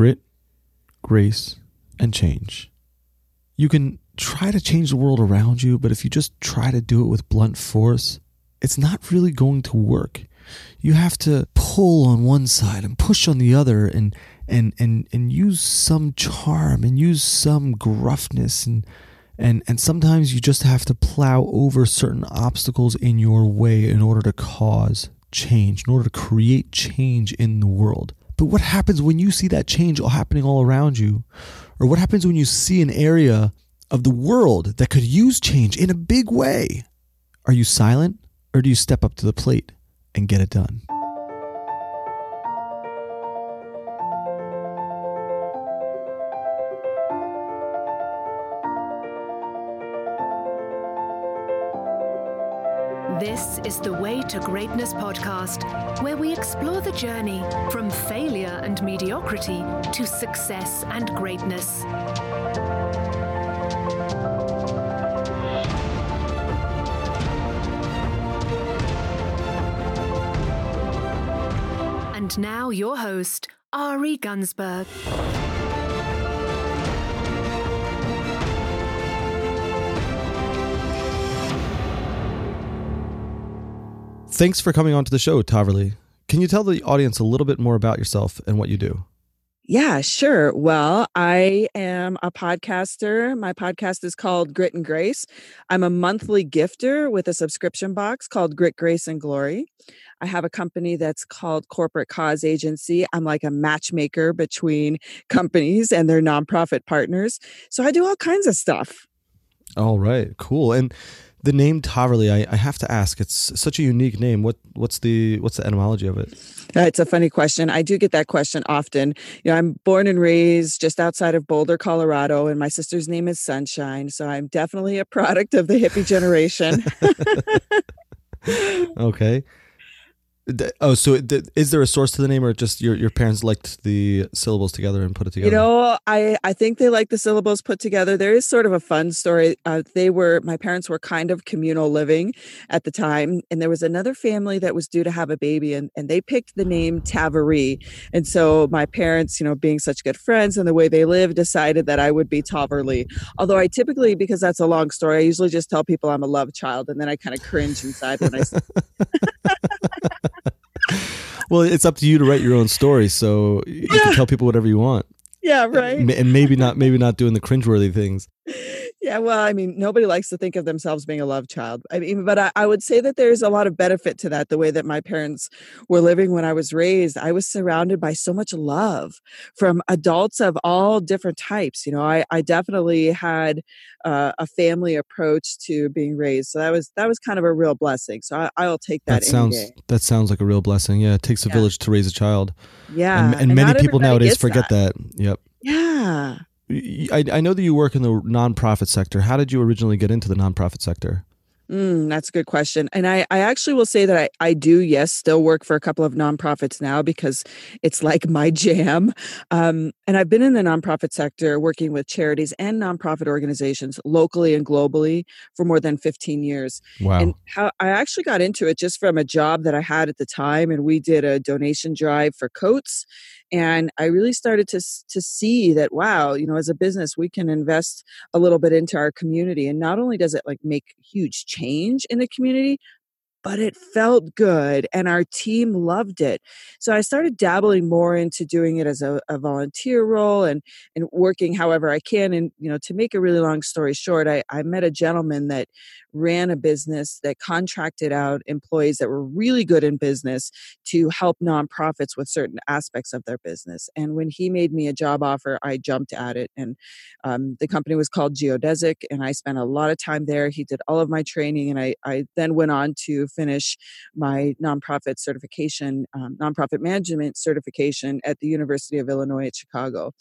grit, grace, and change. You can try to change the world around you, but if you just try to do it with blunt force, it's not really going to work. You have to pull on one side and push on the other and and and and use some charm and use some gruffness and and and sometimes you just have to plow over certain obstacles in your way in order to cause change, in order to create change in the world. But what happens when you see that change all happening all around you? Or what happens when you see an area of the world that could use change in a big way? Are you silent or do you step up to the plate and get it done? This is the Way to Greatness podcast, where we explore the journey from failure and mediocrity to success and greatness. And now, your host, Ari Gunsberg. Thanks for coming on to the show, Taverly. Can you tell the audience a little bit more about yourself and what you do? Yeah, sure. Well, I am a podcaster. My podcast is called Grit and Grace. I'm a monthly gifter with a subscription box called Grit, Grace, and Glory. I have a company that's called Corporate Cause Agency. I'm like a matchmaker between companies and their nonprofit partners. So I do all kinds of stuff. All right, cool. And the name Taverly, I, I have to ask. It's such a unique name. What what's the what's the etymology of it? Uh, it's a funny question. I do get that question often. You know, I'm born and raised just outside of Boulder, Colorado, and my sister's name is Sunshine. So I'm definitely a product of the hippie generation. okay. Oh, so is there a source to the name, or just your, your parents liked the syllables together and put it together? You know, I I think they like the syllables put together. There is sort of a fun story. Uh, they were my parents were kind of communal living at the time, and there was another family that was due to have a baby, and and they picked the name Tavery. And so my parents, you know, being such good friends and the way they live, decided that I would be Taverly. Although I typically, because that's a long story, I usually just tell people I'm a love child, and then I kind of cringe inside when I. well, it's up to you to write your own story, so you yeah. can tell people whatever you want. Yeah, right. And maybe not, maybe not doing the cringeworthy things. Yeah, well, I mean, nobody likes to think of themselves being a love child. I mean, but I, I, would say that there's a lot of benefit to that. The way that my parents were living when I was raised, I was surrounded by so much love from adults of all different types. You know, I, I definitely had uh, a family approach to being raised, so that was that was kind of a real blessing. So I, will take that. That sounds day. that sounds like a real blessing. Yeah, it takes a yeah. village to raise a child. Yeah, and, and, and many people nowadays forget that. that. Yep. Yeah. I, I know that you work in the nonprofit sector. How did you originally get into the nonprofit sector? Mm, that's a good question. And I, I actually will say that I, I do, yes, still work for a couple of nonprofits now because it's like my jam. Um, and I've been in the nonprofit sector working with charities and nonprofit organizations locally and globally for more than 15 years. Wow. And how I actually got into it just from a job that I had at the time. And we did a donation drive for coats and i really started to to see that wow you know as a business we can invest a little bit into our community and not only does it like make huge change in the community but it felt good and our team loved it. So I started dabbling more into doing it as a, a, volunteer role and, and working however I can. And, you know, to make a really long story short, I, I met a gentleman that ran a business that contracted out employees that were really good in business to help nonprofits with certain aspects of their business. And when he made me a job offer, I jumped at it. And um, the company was called Geodesic, and I spent a lot of time there. He did all of my training, and I, I then went on to finish my nonprofit certification, um, nonprofit management certification at the University of Illinois at Chicago.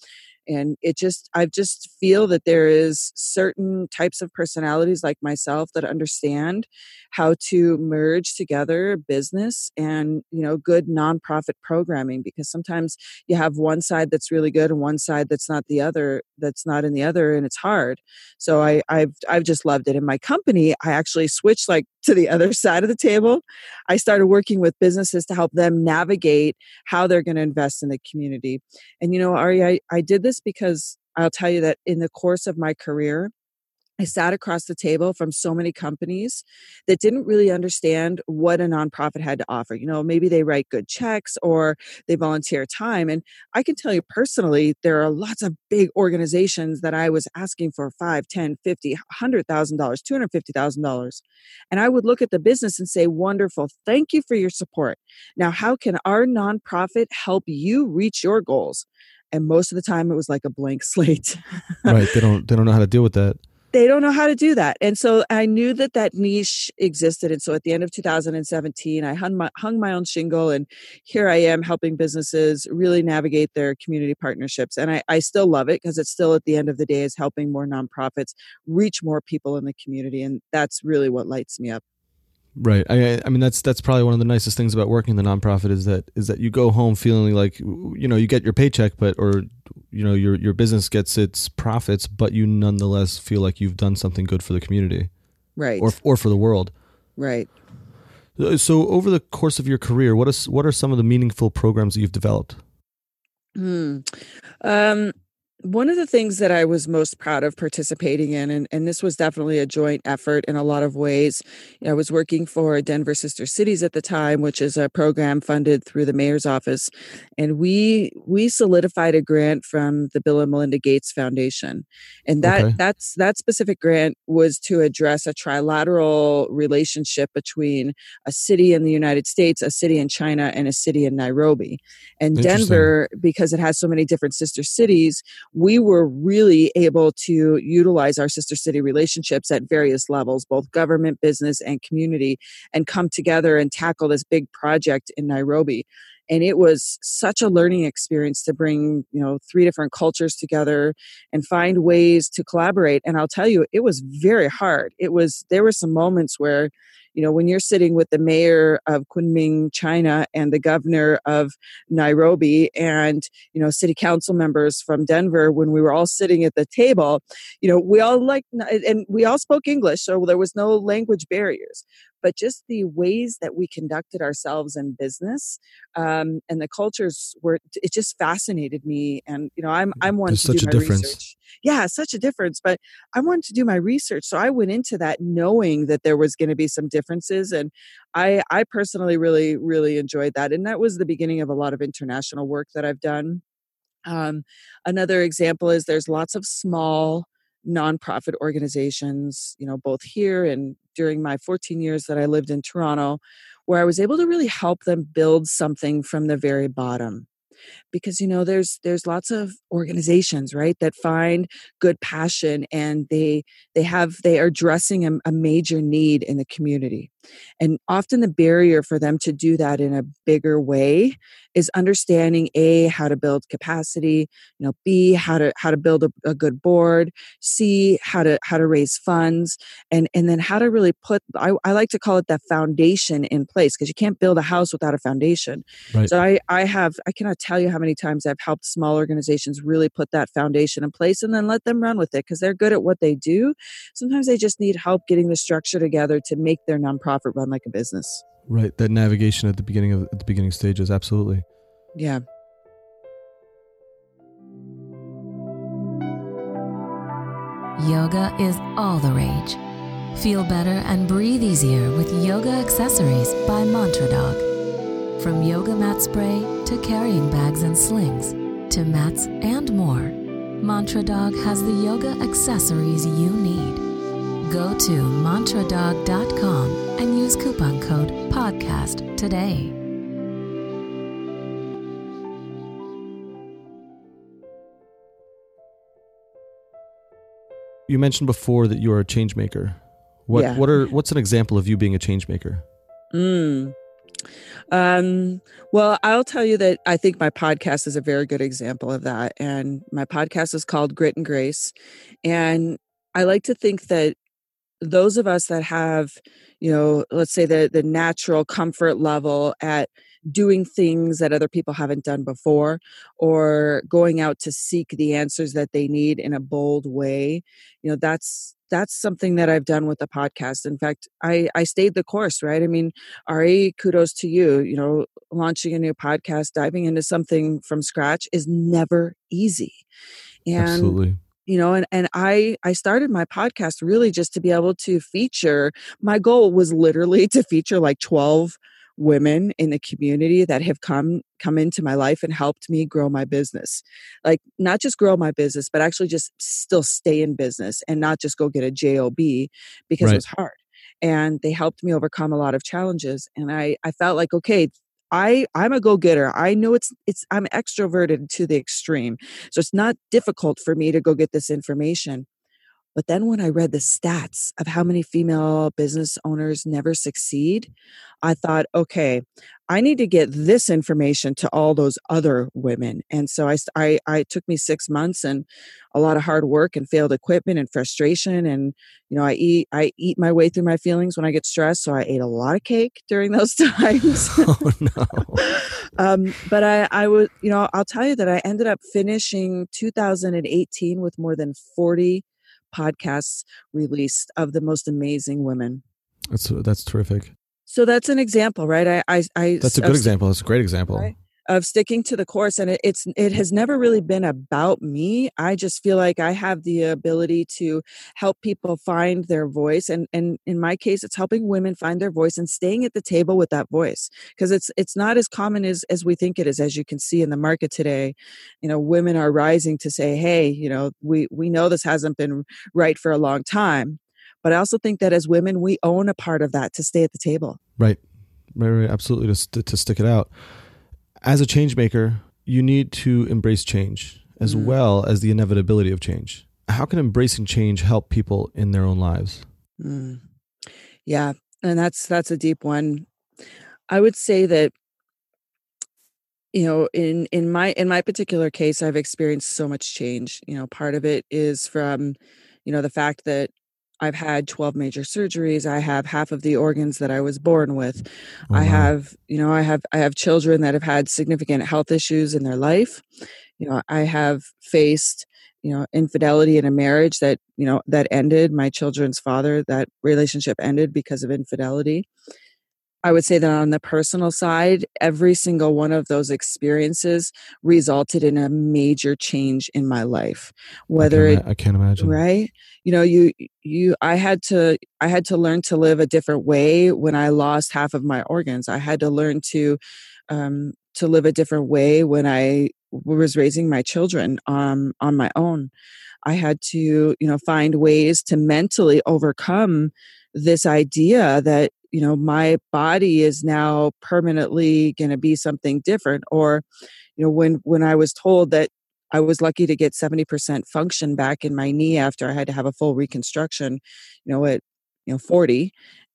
And it just i just feel that there is certain types of personalities like myself that understand how to merge together business and you know good nonprofit programming because sometimes you have one side that's really good and one side that's not the other that's not in the other and it's hard. So i i've i've just loved it. In my company i actually switched like to the other side of the table. I started working with businesses to help them navigate how they're going to invest in the community. And you know, Ari, I, I did this because I'll tell you that in the course of my career, I sat across the table from so many companies that didn't really understand what a nonprofit had to offer. You know, maybe they write good checks or they volunteer time. And I can tell you personally, there are lots of big organizations that I was asking for five, ten, fifty, hundred thousand dollars, two hundred fifty thousand dollars. And I would look at the business and say, wonderful, thank you for your support. Now, how can our nonprofit help you reach your goals? And most of the time it was like a blank slate. right. They don't they don't know how to deal with that they don't know how to do that. And so I knew that that niche existed. And so at the end of 2017, I hung my, hung my own shingle, and here I am helping businesses really navigate their community partnerships. And I, I still love it because it's still at the end of the day is helping more nonprofits reach more people in the community. And that's really what lights me up. Right. I I mean that's that's probably one of the nicest things about working in the nonprofit is that is that you go home feeling like you know you get your paycheck but or you know your your business gets its profits but you nonetheless feel like you've done something good for the community. Right. Or or for the world. Right. Uh, so over the course of your career what is what are some of the meaningful programs that you've developed? Hmm. Um one of the things that I was most proud of participating in, and, and this was definitely a joint effort in a lot of ways. I was working for Denver Sister Cities at the time, which is a program funded through the mayor's office, and we we solidified a grant from the Bill and Melinda Gates Foundation, and that okay. that's that specific grant was to address a trilateral relationship between a city in the United States, a city in China, and a city in Nairobi, and Denver because it has so many different sister cities we were really able to utilize our sister city relationships at various levels, both government, business, and community, and come together and tackle this big project in Nairobi. And it was such a learning experience to bring, you know, three different cultures together and find ways to collaborate. And I'll tell you, it was very hard. It was, there were some moments where, you know, when you're sitting with the mayor of Kunming, China, and the governor of Nairobi, and, you know, city council members from Denver, when we were all sitting at the table, you know, we all like, and we all spoke English, so there was no language barriers but just the ways that we conducted ourselves in business um, and the cultures were it just fascinated me and you know i'm i'm one There's to such do a my difference. research yeah such a difference but i wanted to do my research so i went into that knowing that there was going to be some differences and i i personally really really enjoyed that and that was the beginning of a lot of international work that i've done. Um, another example is there's lots of small nonprofit organizations, you know, both here and during my 14 years that I lived in Toronto, where I was able to really help them build something from the very bottom because you know there's there's lots of organizations right that find good passion and they they have they are addressing a, a major need in the community and often the barrier for them to do that in a bigger way is understanding a how to build capacity you know b how to how to build a, a good board c how to how to raise funds and and then how to really put i, I like to call it that foundation in place because you can't build a house without a foundation right. so i i have i cannot tell you how many times i've helped small organizations really put that foundation in place and then let them run with it because they're good at what they do sometimes they just need help getting the structure together to make their nonprofit nonprofit run like a business. Right. That navigation at the beginning of at the beginning stages, absolutely. Yeah. Yoga is all the rage. Feel better and breathe easier with yoga accessories by Mantra Dog. From yoga mat spray to carrying bags and slings to mats and more, Mantra Dog has the yoga accessories you need Go to mantradog.com and use coupon code PODCAST today. You mentioned before that you are a change maker. What yeah. what are what's an example of you being a change maker? Mm. Um, well, I'll tell you that I think my podcast is a very good example of that. And my podcast is called Grit and Grace. And I like to think that those of us that have you know let's say the the natural comfort level at doing things that other people haven't done before or going out to seek the answers that they need in a bold way you know that's that's something that I've done with the podcast. In fact, I I stayed the course, right? I mean, Ari, kudos to you. You know, launching a new podcast, diving into something from scratch is never easy. And Absolutely you know and, and i i started my podcast really just to be able to feature my goal was literally to feature like 12 women in the community that have come come into my life and helped me grow my business like not just grow my business but actually just still stay in business and not just go get a job because right. it was hard and they helped me overcome a lot of challenges and i i felt like okay I I'm a go-getter. I know it's it's I'm extroverted to the extreme. So it's not difficult for me to go get this information. But then when I read the stats of how many female business owners never succeed, I thought, okay, I need to get this information to all those other women. And so I, I, I took me six months and a lot of hard work and failed equipment and frustration. And, you know, I eat, I eat my way through my feelings when I get stressed. So I ate a lot of cake during those times. oh, no. um, but I, I would, you know, I'll tell you that I ended up finishing 2018 with more than 40 podcasts released of the most amazing women. That's that's terrific. So that's an example, right? I, I, I that's a good example. That's a great example. Right? Of sticking to the course and it, it's it has never really been about me. I just feel like i have the ability to help people find their voice and and in my case it's helping women find their voice and staying at the table with that voice because it's it's not as common as as we think it is as you can see in the market today. You know women are rising to say hey you know we we know this hasn't been right for a long time. But i also think that as women we own a part of that to stay at the table. Right. Right, right absolutely to, to stick it out as a change maker, you need to embrace change as mm. well as the inevitability of change. How can embracing change help people in their own lives? Mm. Yeah, and that's that's a deep one. I would say that you know in in my in my particular case I've experienced so much change. You know, part of it is from you know the fact that I've had 12 major surgeries. I have half of the organs that I was born with. Oh, I mm-hmm. have, you know, I have I have children that have had significant health issues in their life. You know, I have faced, you know, infidelity in a marriage that, you know, that ended. My children's father, that relationship ended because of infidelity. I would say that on the personal side, every single one of those experiences resulted in a major change in my life. Whether I can't, it, I can't imagine, right? You know, you you I had to I had to learn to live a different way when I lost half of my organs. I had to learn to um, to live a different way when I was raising my children um, on my own. I had to, you know, find ways to mentally overcome this idea that you know my body is now permanently going to be something different or you know when when i was told that i was lucky to get 70% function back in my knee after i had to have a full reconstruction you know at you know 40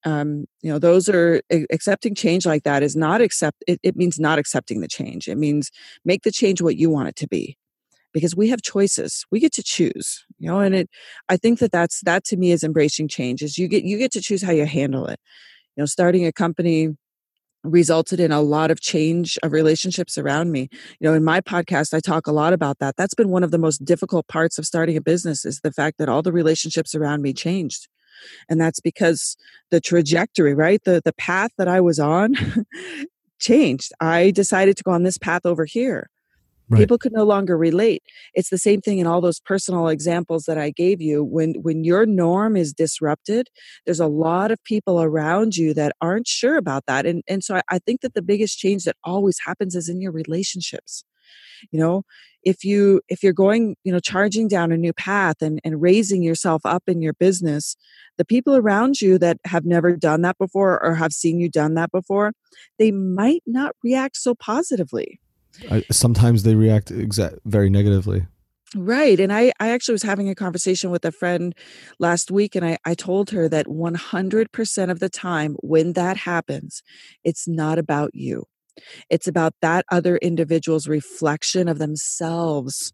um, you know those are accepting change like that is not accept it, it means not accepting the change. It means make the change what you want it to be because we have choices. We get to choose you know and it i think that that's that to me is embracing change is you get you get to choose how you handle it know starting a company resulted in a lot of change of relationships around me. You know in my podcast i talk a lot about that. That's been one of the most difficult parts of starting a business is the fact that all the relationships around me changed. And that's because the trajectory right? The the path that i was on changed. I decided to go on this path over here Right. People could no longer relate. It's the same thing in all those personal examples that I gave you. When when your norm is disrupted, there's a lot of people around you that aren't sure about that. And and so I, I think that the biggest change that always happens is in your relationships. You know, if you if you're going, you know, charging down a new path and, and raising yourself up in your business, the people around you that have never done that before or have seen you done that before, they might not react so positively I, sometimes they react exa- very negatively. Right. And I, I actually was having a conversation with a friend last week, and I, I told her that 100% of the time when that happens, it's not about you. It's about that other individual's reflection of themselves.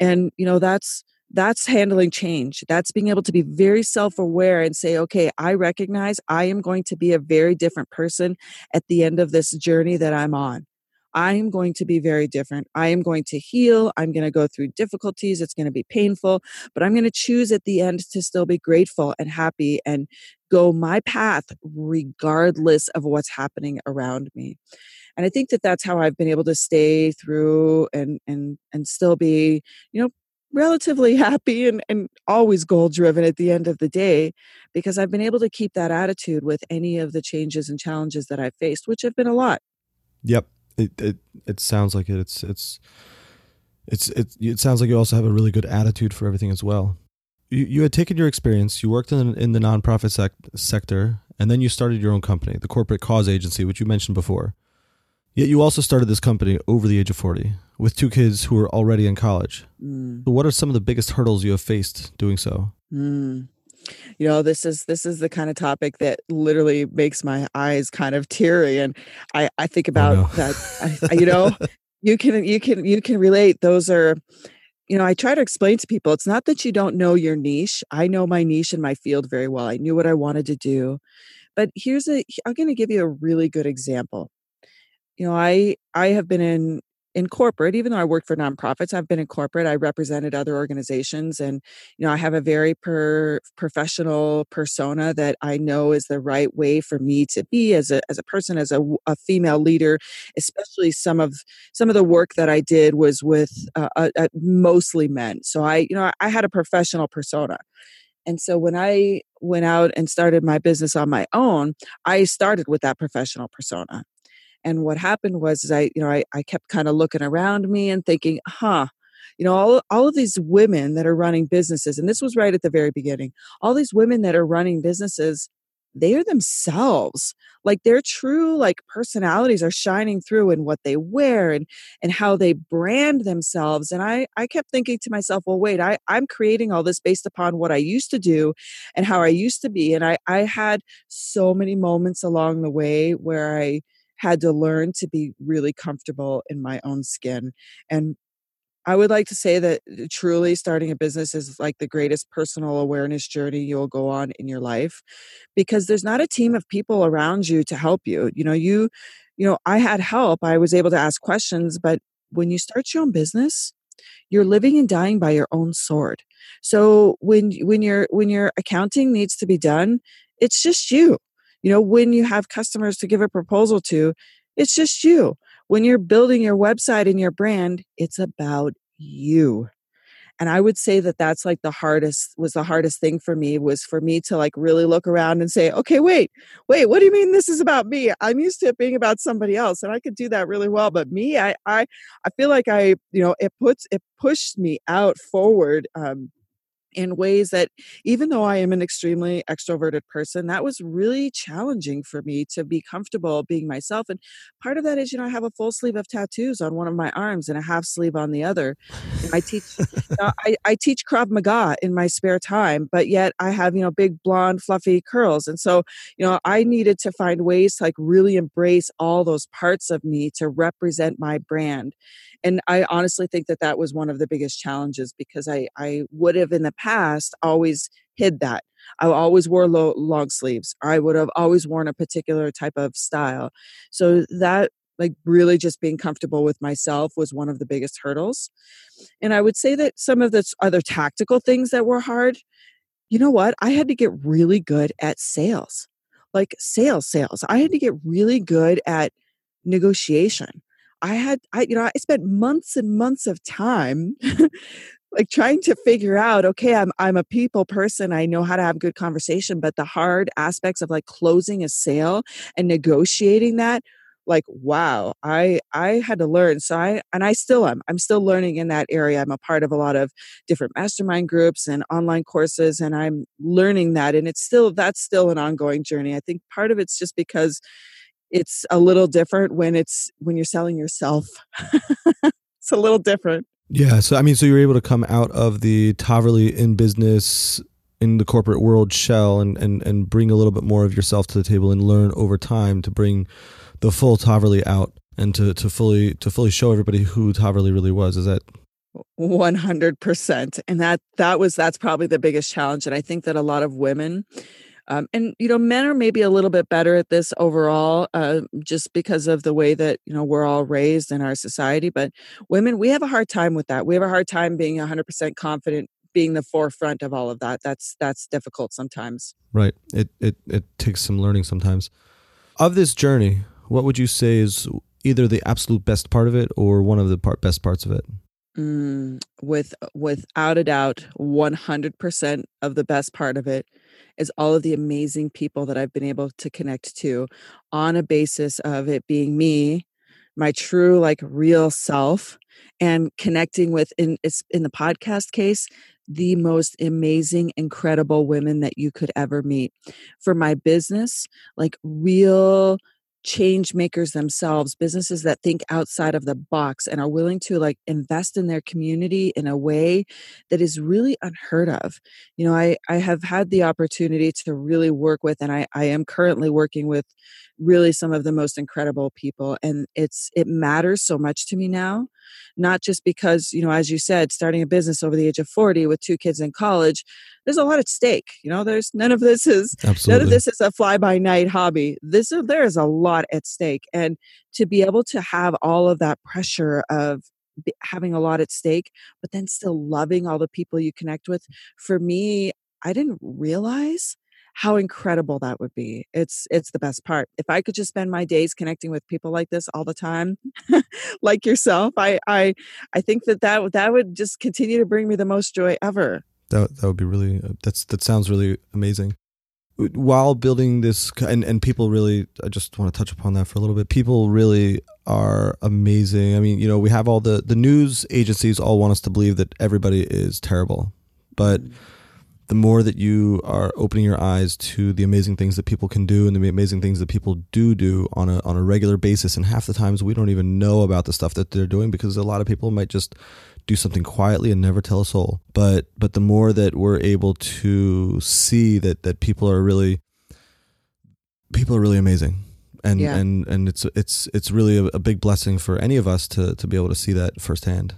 And, you know, that's that's handling change. That's being able to be very self aware and say, okay, I recognize I am going to be a very different person at the end of this journey that I'm on. I am going to be very different. I am going to heal. I'm going to go through difficulties. It's going to be painful, but I'm going to choose at the end to still be grateful and happy and go my path regardless of what's happening around me. And I think that that's how I've been able to stay through and and and still be, you know, relatively happy and, and always goal driven at the end of the day because I've been able to keep that attitude with any of the changes and challenges that I've faced, which have been a lot. Yep. It it, it sounds like it. It's it's it's it, it sounds like you also have a really good attitude for everything as well. You, you had taken your experience, you worked in, in the nonprofit sec- sector, and then you started your own company, the Corporate Cause Agency, which you mentioned before. Yet you also started this company over the age of 40 with two kids who are already in college. Mm. So what are some of the biggest hurdles you have faced doing so? Mm. You know, this is this is the kind of topic that literally makes my eyes kind of teary, and I I think oh, about oh, no. that. I, you know, you can you can you can relate. Those are you know, I try to explain to people it's not that you don't know your niche. I know my niche in my field very well. I knew what I wanted to do. But here's a I'm going to give you a really good example. You know, I I have been in in corporate, even though I worked for nonprofits, I've been in corporate. I represented other organizations, and you know, I have a very per, professional persona that I know is the right way for me to be as a as a person, as a, a female leader. Especially some of some of the work that I did was with uh, uh, uh mostly men, so I you know I had a professional persona. And so when I went out and started my business on my own, I started with that professional persona. And what happened was is I, you know, I, I kept kind of looking around me and thinking, huh, you know, all, all of these women that are running businesses, and this was right at the very beginning, all these women that are running businesses, they are themselves. Like their true like personalities are shining through in what they wear and and how they brand themselves. And i i kept thinking to myself well wait i i'm creating all this based upon what i used to do and how i used to be. And i i had so many moments along the way where i had to learn to be really comfortable in my own skin. And I would like to say that uh, truly starting a business is like the greatest personal awareness journey you'll go on in your life because there's not a team of people around you to help you. You know, you, you know, I had help. I was able to ask questions, but when you start your own business, you're living and dying by your own sword. So when when your when your accounting needs to be done, it's just you. You know, when you have customers to give a proposal to, it's just you. When you're building your website and your brand, it's about you. And I would say that that's like the hardest was the hardest thing for me was for me to like really look around and say, okay, wait, wait, what do you mean this is about me? I'm used to it being about somebody else and I could do that really well. But me, I I I feel like I, you know, it puts it pushed me out forward um in ways that even though I am an extremely extroverted person, that was really challenging for me to be comfortable being myself. And part of that is, you know, I have a full sleeve of tattoos on one of my arms and a half sleeve on the other. I teach, I, I teach Krav Maga in my spare time, but yet I have, you know, big blonde, fluffy curls. And so, you know, I needed to find ways to like really embrace all those parts of me to represent my brand and i honestly think that that was one of the biggest challenges because i i would have in the past always hid that. I always wore long sleeves. I would have always worn a particular type of style. So that like really just being comfortable with myself was one of the biggest hurdles. And i would say that some of the other tactical things that were hard you know what? I had to get really good at sales like sales sales. I had to get really good at negotiation I had, I, you know, I spent months and months of time like trying to figure out, okay, I'm, I'm a people person. I know how to have good conversation, but the hard aspects of like closing a sale and negotiating that, like, wow, I, I had to learn. So I, and I still am, I'm still learning in that area. I'm a part of a lot of different mastermind groups and online courses, and I'm learning that. And it's still, that's still an ongoing journey. I think part of it's just because, it's a little different when it's when you're selling yourself. it's a little different. Yeah. So I mean, so you're able to come out of the Taverly in business in the corporate world shell and, and, and bring a little bit more of yourself to the table and learn over time to bring the full Taverly out and to, to fully to fully show everybody who Taverly really was. Is that 100% and that that was that's probably the biggest challenge and i think that a lot of women um, and you know men are maybe a little bit better at this overall uh, just because of the way that you know we're all raised in our society but women we have a hard time with that. We have a hard time being 100% confident being the forefront of all of that. That's that's difficult sometimes. Right. It it, it takes some learning sometimes. Of this journey what would you say is either the absolute best part of it or one of the part, best parts of it? Mm, with without a doubt 100% of the best part of it is all of the amazing people that I've been able to connect to on a basis of it being me, my true, like real self, and connecting with in it's in the podcast case the most amazing incredible women that you could ever meet. For my business like real change makers themselves businesses that think outside of the box and are willing to like invest in their community in a way that is really unheard of you know i i have had the opportunity to really work with and i i am currently working with really some of the most incredible people and it's it matters so much to me now not just because you know as you said starting a business over the age of 40 with two kids in college there's a lot at stake you know there's none of this is Absolutely. none of this is a fly by night hobby this is there is a lot at stake and to be able to have all of that pressure of having a lot at stake but then still loving all the people you connect with for me i didn't realize how incredible that would be. It's it's the best part. If I could just spend my days connecting with people like this all the time, like yourself, I I I think that that that would just continue to bring me the most joy ever. That that would be really uh, that's that sounds really amazing. While building this and and people really I just want to touch upon that for a little bit. People really are amazing. I mean, you know, we have all the the news agencies all want us to believe that everybody is terrible. But the more that you are opening your eyes to the amazing things that people can do and the amazing things that people do do on a on a regular basis and half the times we don't even know about the stuff that they're doing because a lot of people might just do something quietly and never tell a soul. But but the more that we're able to see that that people are really people are really amazing. And yeah. and and it's it's it's really a, a big blessing for any of us to to be able to see that firsthand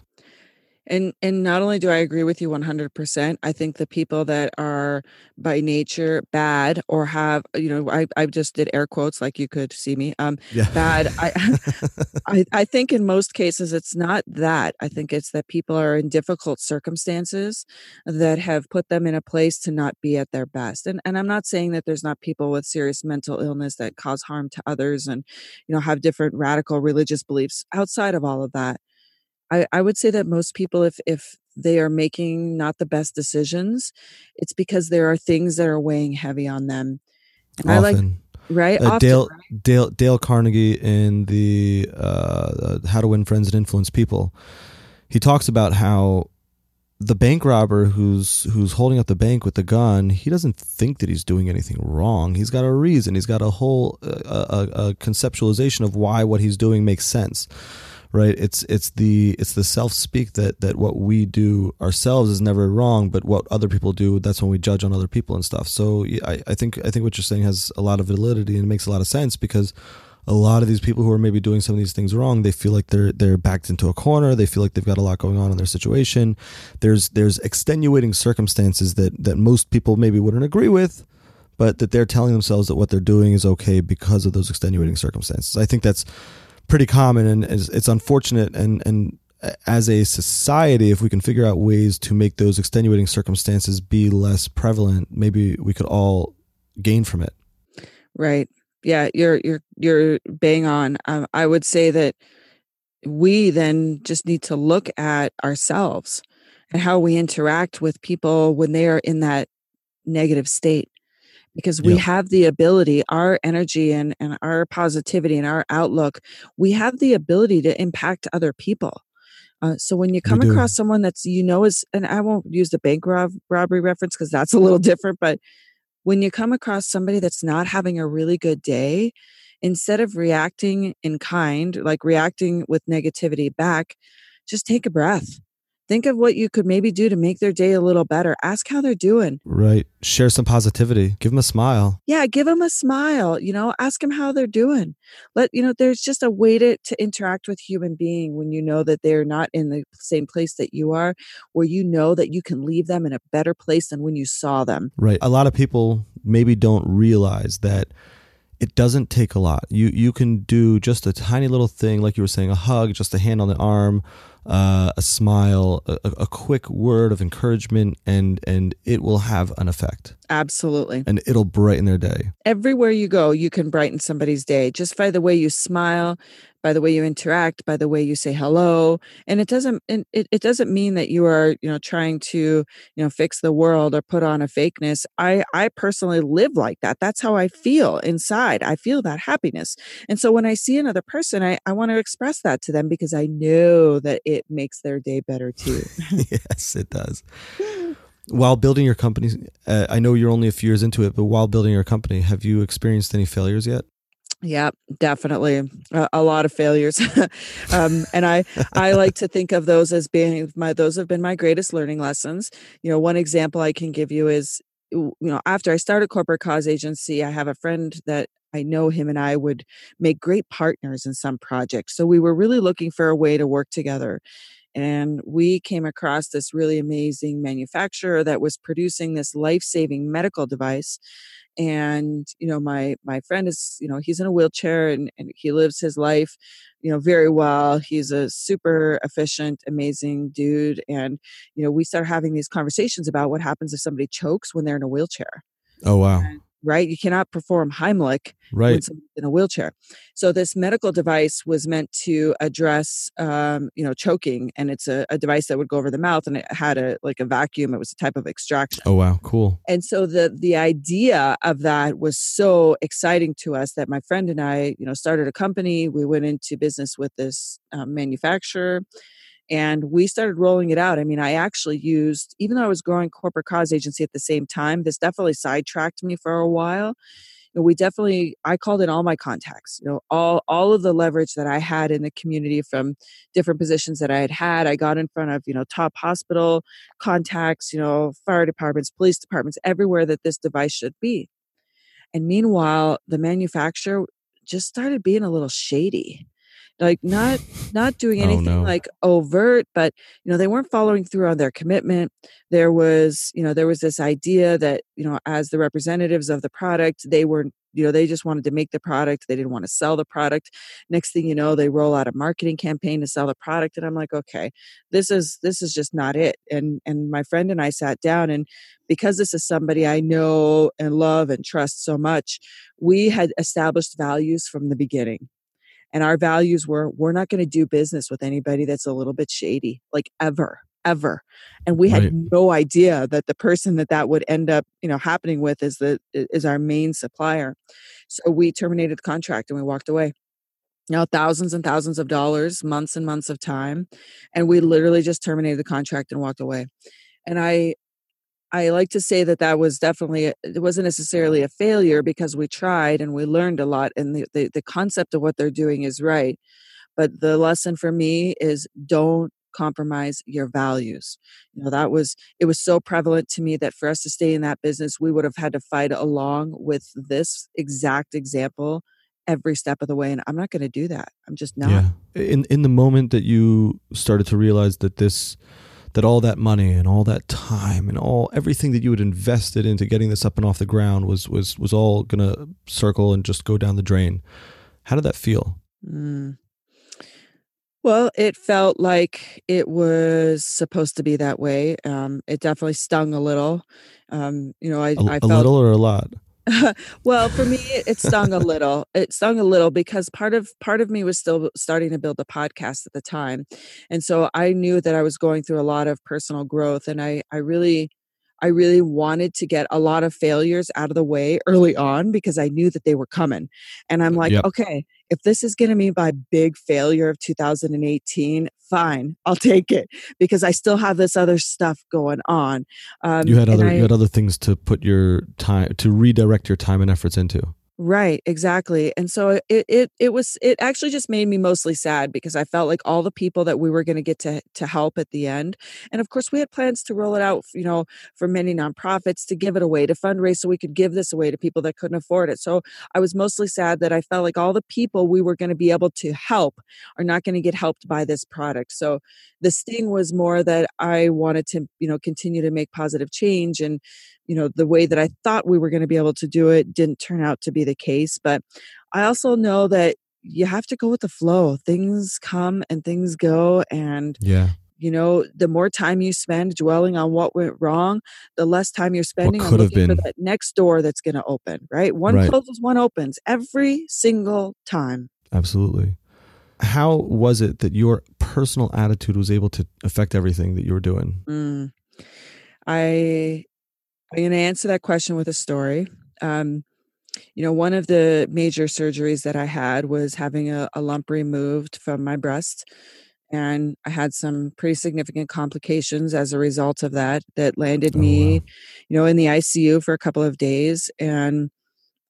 and and not only do I agree with you 100%, I think the people that are by nature bad or have, you know, I, I just did air quotes like you could see me, um, yeah. bad. I, I, I think in most cases it's not that. I think it's that people are in difficult circumstances that have put them in a place to not be at their best. And, and I'm not saying that there's not people with serious mental illness that cause harm to others and, you know, have different radical religious beliefs outside of all of that I, I would say that most people, if if they are making not the best decisions, it's because there are things that are weighing heavy on them. And Often. I like right uh, Often, Dale right? Dale Dale Carnegie in the uh, How to Win Friends and Influence People. He talks about how the bank robber who's who's holding up the bank with the gun, he doesn't think that he's doing anything wrong. He's got a reason. He's got a whole uh, a, a conceptualization of why what he's doing makes sense right? It's it's the it's the self speak that that what we do ourselves is never wrong but what other people do that's when we judge on other people and stuff. So I, I think i think what you're saying has a lot of validity and it makes a lot of sense because a lot of these people who are maybe doing some of these things wrong they feel like they're they're backed into a corner. They feel like they've got a lot going on in their situation. There's there's extenuating circumstances that that most people maybe wouldn't agree with but that they're telling themselves that what they're doing is okay because of those extenuating circumstances. I think that's pretty common and it's, unfortunate and and as a society if we can figure out ways to make those extenuating circumstances be less prevalent maybe we could all gain from it. Right. Yeah you're you're you're bang on. Um, i would say that we then just need to look at ourselves and how we interact with people when they are in that negative state because we yeah. have the ability our energy and, and our positivity and our outlook we have the ability to impact other people. Uh, so when you come across someone that's you know is and i won't use the bank rob- robbery reference because that's a little different but when you come across somebody that's not having a really good day instead of reacting in kind like reacting with negativity back just take a breath think of what you could maybe do to make their day a little better. Ask how they're doing. Right. Share some positivity. Give them a smile. Yeah, give them a smile. You know, ask them how they're doing. Let you know there's just a way to to interact with human being when you know that they're not in the same place that you are, where you know that you can leave them in a better place than when you saw them. Right. A lot of people maybe don't realize that it doesn't take a lot. You you can do just a tiny little thing, like you were saying, a hug, just a hand on the arm, uh, a smile, a, a, quick word of encouragement, and and it will have an effect. Absolutely, and it'll brighten their day. Everywhere you go, you can brighten somebody's day just by the way you smile, by the way you interact, by the way you say hello. And it doesn't it, it doesn't mean that you are, you know, trying to, you know, fix the world or put on a fakeness. I I personally live like that. That's how I feel inside. I feel that happiness. And so when I see another person, I, I want to express that to them because I know that it makes their day better too. yes, it does. while building your company, uh, I know you're only a few years into it, but while building your company, have you experienced any failures yet? Yeah, definitely a, a lot of failures, um, and I I like to think of those as being my those have been my greatest learning lessons. You know, one example I can give you is you know after I started corporate cause agency, I have a friend that I know him and I would make great partners in some projects. So we were really looking for a way to work together. And we came across this really amazing manufacturer that was producing this life saving medical device and you know my my friend is you know he's in a wheelchair and, and he lives his life you know very well he's a super efficient amazing dude and you know we start having these conversations about what happens if somebody chokes when they're in a wheelchair. Oh wow. And right? You cannot perform Heimlich right. in a wheelchair. So this medical device was meant to address, um, you know, choking, and it's a, a, device that would go over the mouth, and it had a like a vacuum. It was a type of extraction. Oh wow, cool! And so the the idea of that was so exciting to us that my friend and I, you know, started a company. We went into business with this um, manufacturer and we started rolling it out. I mean, I actually used, even though I was growing corporate cause agency at the same time, this definitely sidetracked me for a while. We definitely, I called in all my contacts, you know, all, all of the leverage that I had in the community from different positions that I had had. I got in front of, you know, top hospital contacts, you know, fire departments, police departments, everywhere that this device should be. And meanwhile, the manufacturer just started being a little shady like not not doing oh, anything oh, no. like overt but you know they weren't following through on their commitment. There was you know there was this idea that you know as the representatives of the product they were you know they just wanted to make the product they didn't want to sell the product. Next thing you know they roll out a marketing campaign to sell the product and i'm like okay this is this is just not it. And and my friend and i sat down and because this is somebody i know and love and trust so much we had established values from the beginning and our values were we're not going to do business with anybody that's a little bit shady, like ever, ever. And we had right. no idea that the person that that would end up, you know, happening with is the is our main supplier. So we terminated the contract and we walked away. You Now thousands and thousands of dollars, months and months of time, and we literally just terminated the contract and walked away. And I I like to say that that was definitely it wasn't necessarily a failure because we tried and we learned a lot and the, the, the concept of what they're doing is right but the lesson for me is don't compromise your values. You know that was it was so prevalent to me that for us to stay in that business we would have had to fight along with this exact example every step of the way and i'm not going to do that. I'm just not. Yeah. In in the moment that you started to realize that this that all that money and all that time and all everything that you had invested into getting this up and off the ground was was was all gonna circle and just go down the drain. How did that feel? Mm. Well, it felt like it was supposed to be that way. Um, it definitely stung a little. Um, you know, I, a, I felt, a little or a lot. well, for me, it stung a little. It stung a little because part of part of me was still starting to build a podcast at the time, and so I knew that I was going through a lot of personal growth, and I I really I really wanted to get a lot of failures out of the way early on because I knew that they were coming. And I'm like, yep. okay, if this is going to be my big failure of 2018, fine, I'll take it because I still have this other stuff going on. Um, you had other I, you had other things to put your time to redirect your time and efforts into. Right, exactly. And so it it it was it actually just made me mostly sad because I felt like all the people that we were going to get to to help at the end. And of course, we had plans to roll it out, you know, for many nonprofits to give it away to fundraise so we could give this away to people that couldn't afford it. So I was mostly sad that I felt like all the people we were going to be able to help are not going to get helped by this product. So the sting was more that I wanted to, you know, continue to make positive change and you know the way that i thought we were going to be able to do it didn't turn out to be the case but i also know that you have to go with the flow. Things come and things go and yeah. you know the more time you spend dwelling on what went wrong the less time you're spending on looking for that next door that's going to open right? One right. closes one opens every single time. Absolutely. How was it that your personal attitude was able to affect everything that you were doing? Mm. i I'm going to answer that question with a story. Um, you know, one of the major surgeries that I had was having a, a lump removed from my breast. And I had some pretty significant complications as a result of that, that landed oh, me, wow. you know, in the ICU for a couple of days. And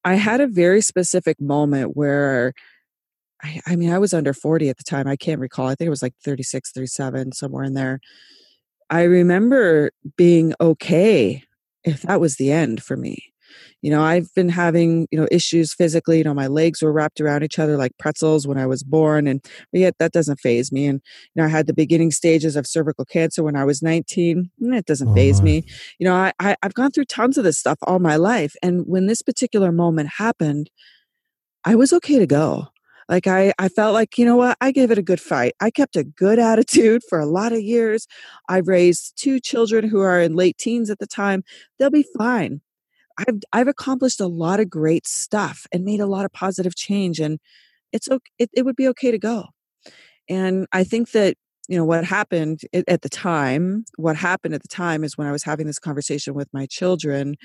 I had a very specific moment where I, I, mean, I was under 40 at the time. I can't recall. I think it was like 36, 37, somewhere in there. I remember being okay if that was the end for me. You know, I've been having, you know, issues physically. You know, my legs were wrapped around each other like pretzels when I was born. And yet that doesn't faze me. And, you know, I had the beginning stages of cervical cancer when I was 19. And it doesn't oh faze me. You know, I, I, I've gone through tons of this stuff all my life. And when this particular moment happened, I was okay to go. Like I, I felt like, you know what, I gave it a good fight. I kept a good attitude for a lot of years. I've raised two children who are in late teens at the time. They'll be fine. I've I've accomplished a lot of great stuff and made a lot of positive change and it's okay it, it would be okay to go. And I think that you know what happened at the time what happened at the time is when i was having this conversation with my children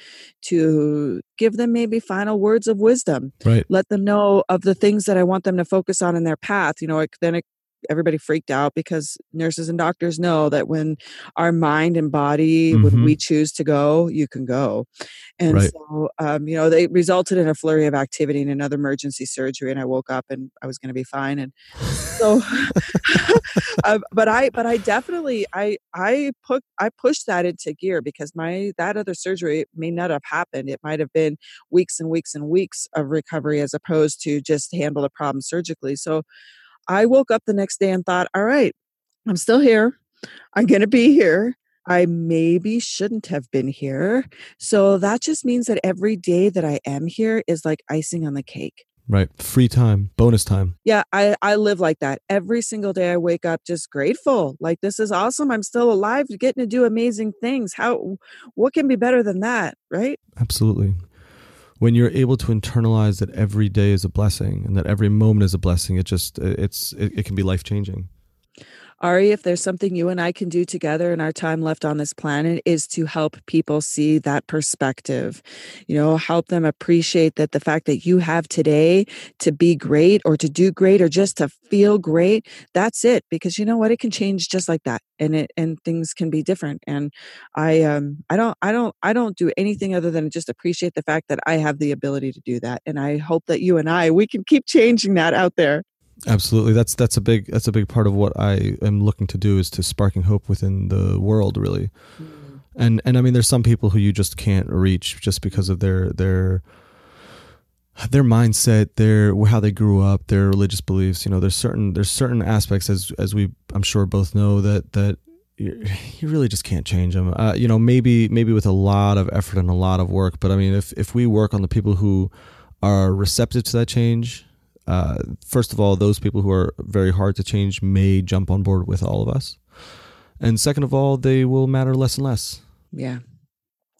to give them maybe final words of wisdom right. let them know of the things that i want them to focus on in their path you know it, then it everybody freaked out because nurses and doctors know that when our mind and body mm-hmm. when we choose to go you can go and right. so um, you know they resulted in a flurry of activity and another emergency surgery and i woke up and i was going to be fine and so uh, but i but i definitely i i put i pushed that into gear because my that other surgery may not have happened it might have been weeks and weeks and weeks of recovery as opposed to just handle the problem surgically so I woke up the next day and thought, all right, I'm still here. I'm going to be here. I maybe shouldn't have been here. So that just means that every day that I am here is like icing on the cake. Right. Free time, bonus time. Yeah, I, I live like that. Every single day I wake up just grateful. Like this is awesome. I'm still alive, getting to do amazing things. How what can be better than that, right? Absolutely when you're able to internalize that every day is a blessing and that every moment is a blessing, it just it's it, it can be life changing. Ari, if there's something you and I can do together in our time left on this planet, is to help people see that perspective. You know, help them appreciate that the fact that you have today to be great or to do great or just to feel great, that's it. Because you know what? It can change just like that. And it and things can be different. And I um I don't I don't I don't do anything other than just appreciate the fact that I have the ability to do that. And I hope that you and I we can keep changing that out there. Absolutely, that's that's a big that's a big part of what I am looking to do is to sparking hope within the world, really. Mm. And and I mean, there's some people who you just can't reach just because of their their their mindset, their how they grew up, their religious beliefs. You know, there's certain there's certain aspects as as we I'm sure both know that that you really just can't change them. Uh, you know, maybe maybe with a lot of effort and a lot of work, but I mean, if if we work on the people who are receptive to that change uh, first of all, those people who are very hard to change may jump on board with all of us. And second of all, they will matter less and less. Yeah.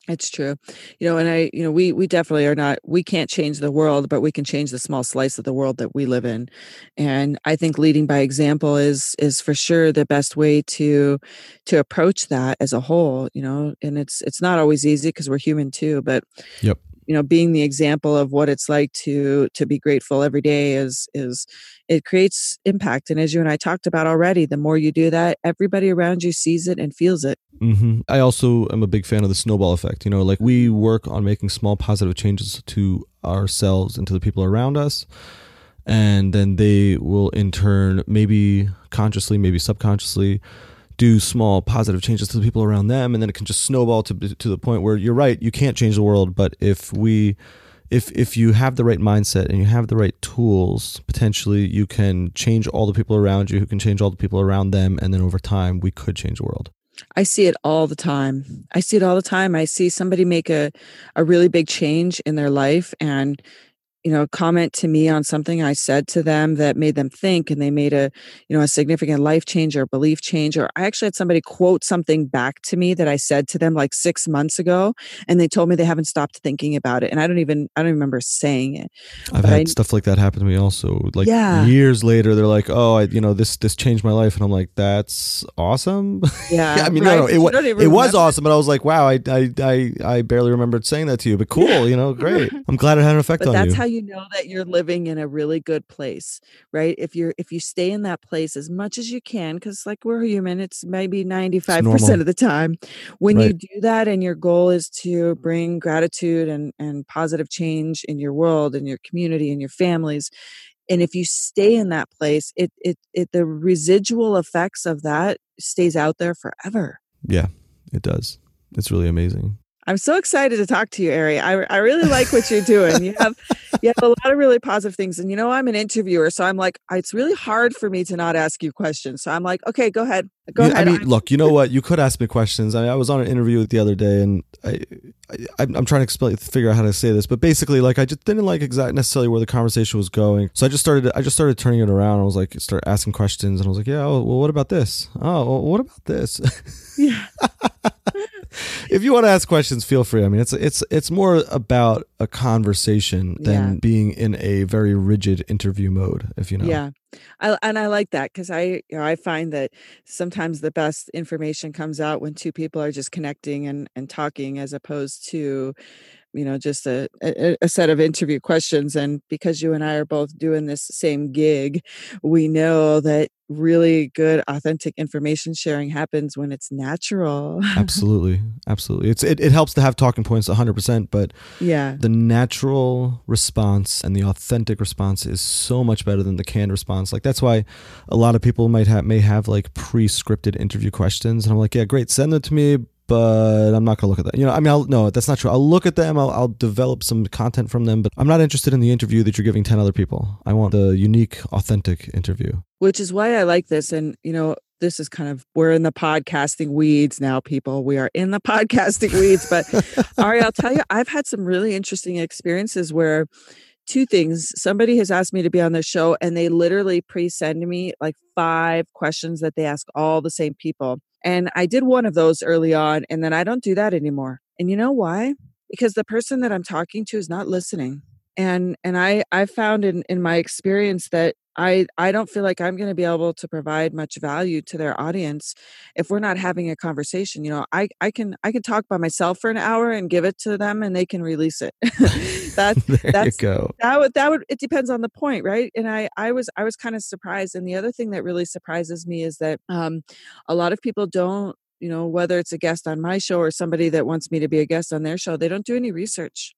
It's true. You know, and I, you know, we we definitely are not we can't change the world, but we can change the small slice of the world that we live in. And I think leading by example is is for sure the best way to to approach that as a whole, you know, and it's it's not always easy because we're human too, but Yep you know being the example of what it's like to to be grateful every day is is it creates impact and as you and i talked about already the more you do that everybody around you sees it and feels it mm-hmm. i also am a big fan of the snowball effect you know like we work on making small positive changes to ourselves and to the people around us and then they will in turn maybe consciously maybe subconsciously do small positive changes to the people around them and then it can just snowball to to the point where you're right you can't change the world but if we if if you have the right mindset and you have the right tools potentially you can change all the people around you who can change all the people around them and then over time we could change the world I see it all the time. I see it all the time. I see somebody make a, a really big change in their life and you know comment to me on something i said to them that made them think and they made a you know a significant life change or belief change or i actually had somebody quote something back to me that i said to them like six months ago and they told me they haven't stopped thinking about it and i don't even i don't remember saying it i've but had I, stuff like that happen to me also like yeah. years later they're like oh i you know this this changed my life and i'm like that's awesome yeah, yeah i mean right? no, no it, it was awesome but i was like wow I, I i i barely remembered saying that to you but cool you know great i'm glad it had an effect but on that's you how you you know that you're living in a really good place right? If you're if you stay in that place as much as you can because like we're human it's maybe 95% of the time. When right. you do that and your goal is to bring gratitude and and positive change in your world and your community and your families and if you stay in that place it it, it the residual effects of that stays out there forever. Yeah it does. It's really amazing I'm so excited to talk to you, Ari. I, I really like what you're doing. You have you have a lot of really positive things, and you know I'm an interviewer, so I'm like it's really hard for me to not ask you questions. So I'm like, okay, go ahead, go yeah, ahead. I mean, look, you know what? You could ask me questions. I, mean, I was on an interview the other day, and I, I am trying to explain, figure out how to say this, but basically, like I just didn't like exactly necessarily where the conversation was going, so I just started I just started turning it around. I was like, start asking questions, and I was like, yeah, well, what about this? Oh, well, what about this? Yeah. if you want to ask questions, feel free. I mean, it's it's it's more about a conversation than yeah. being in a very rigid interview mode. If you know, yeah, I, and I like that because I you know, I find that sometimes the best information comes out when two people are just connecting and and talking as opposed to you know just a, a, a, set of interview questions and because you and i are both doing this same gig we know that really good authentic information sharing happens when it's natural. Absolutely absolutely. It's it, it helps to have talking points 100% but yeah. the natural response and the authentic response is so much better than the canned response. Like that's why a lot of people might have may have like pre-scripted interview questions and i'm like yeah great send them to me but I'm not gonna look at that. You know, I mean, I'll, no, that's not true. I'll look at them. I'll, I'll develop some content from them, but I'm not interested in the interview that you're giving ten other people. I want the unique, authentic interview. Which is why I like this, and you know, this is kind of we're in the podcasting weeds now, people. We are in the podcasting weeds. But Ari, I'll tell you, I've had some really interesting experiences where two things. Somebody has asked me to be on their show, and they literally pre-send me like five questions that they ask all the same people. And I did one of those early on, and then I don't do that anymore. And you know why? Because the person that I'm talking to is not listening. And and I I found in in my experience that I I don't feel like I'm going to be able to provide much value to their audience if we're not having a conversation. You know, I I can I can talk by myself for an hour and give it to them and they can release it. that there that's you go. That would that would it depends on the point, right? And I I was I was kind of surprised. And the other thing that really surprises me is that um a lot of people don't you know whether it's a guest on my show or somebody that wants me to be a guest on their show they don't do any research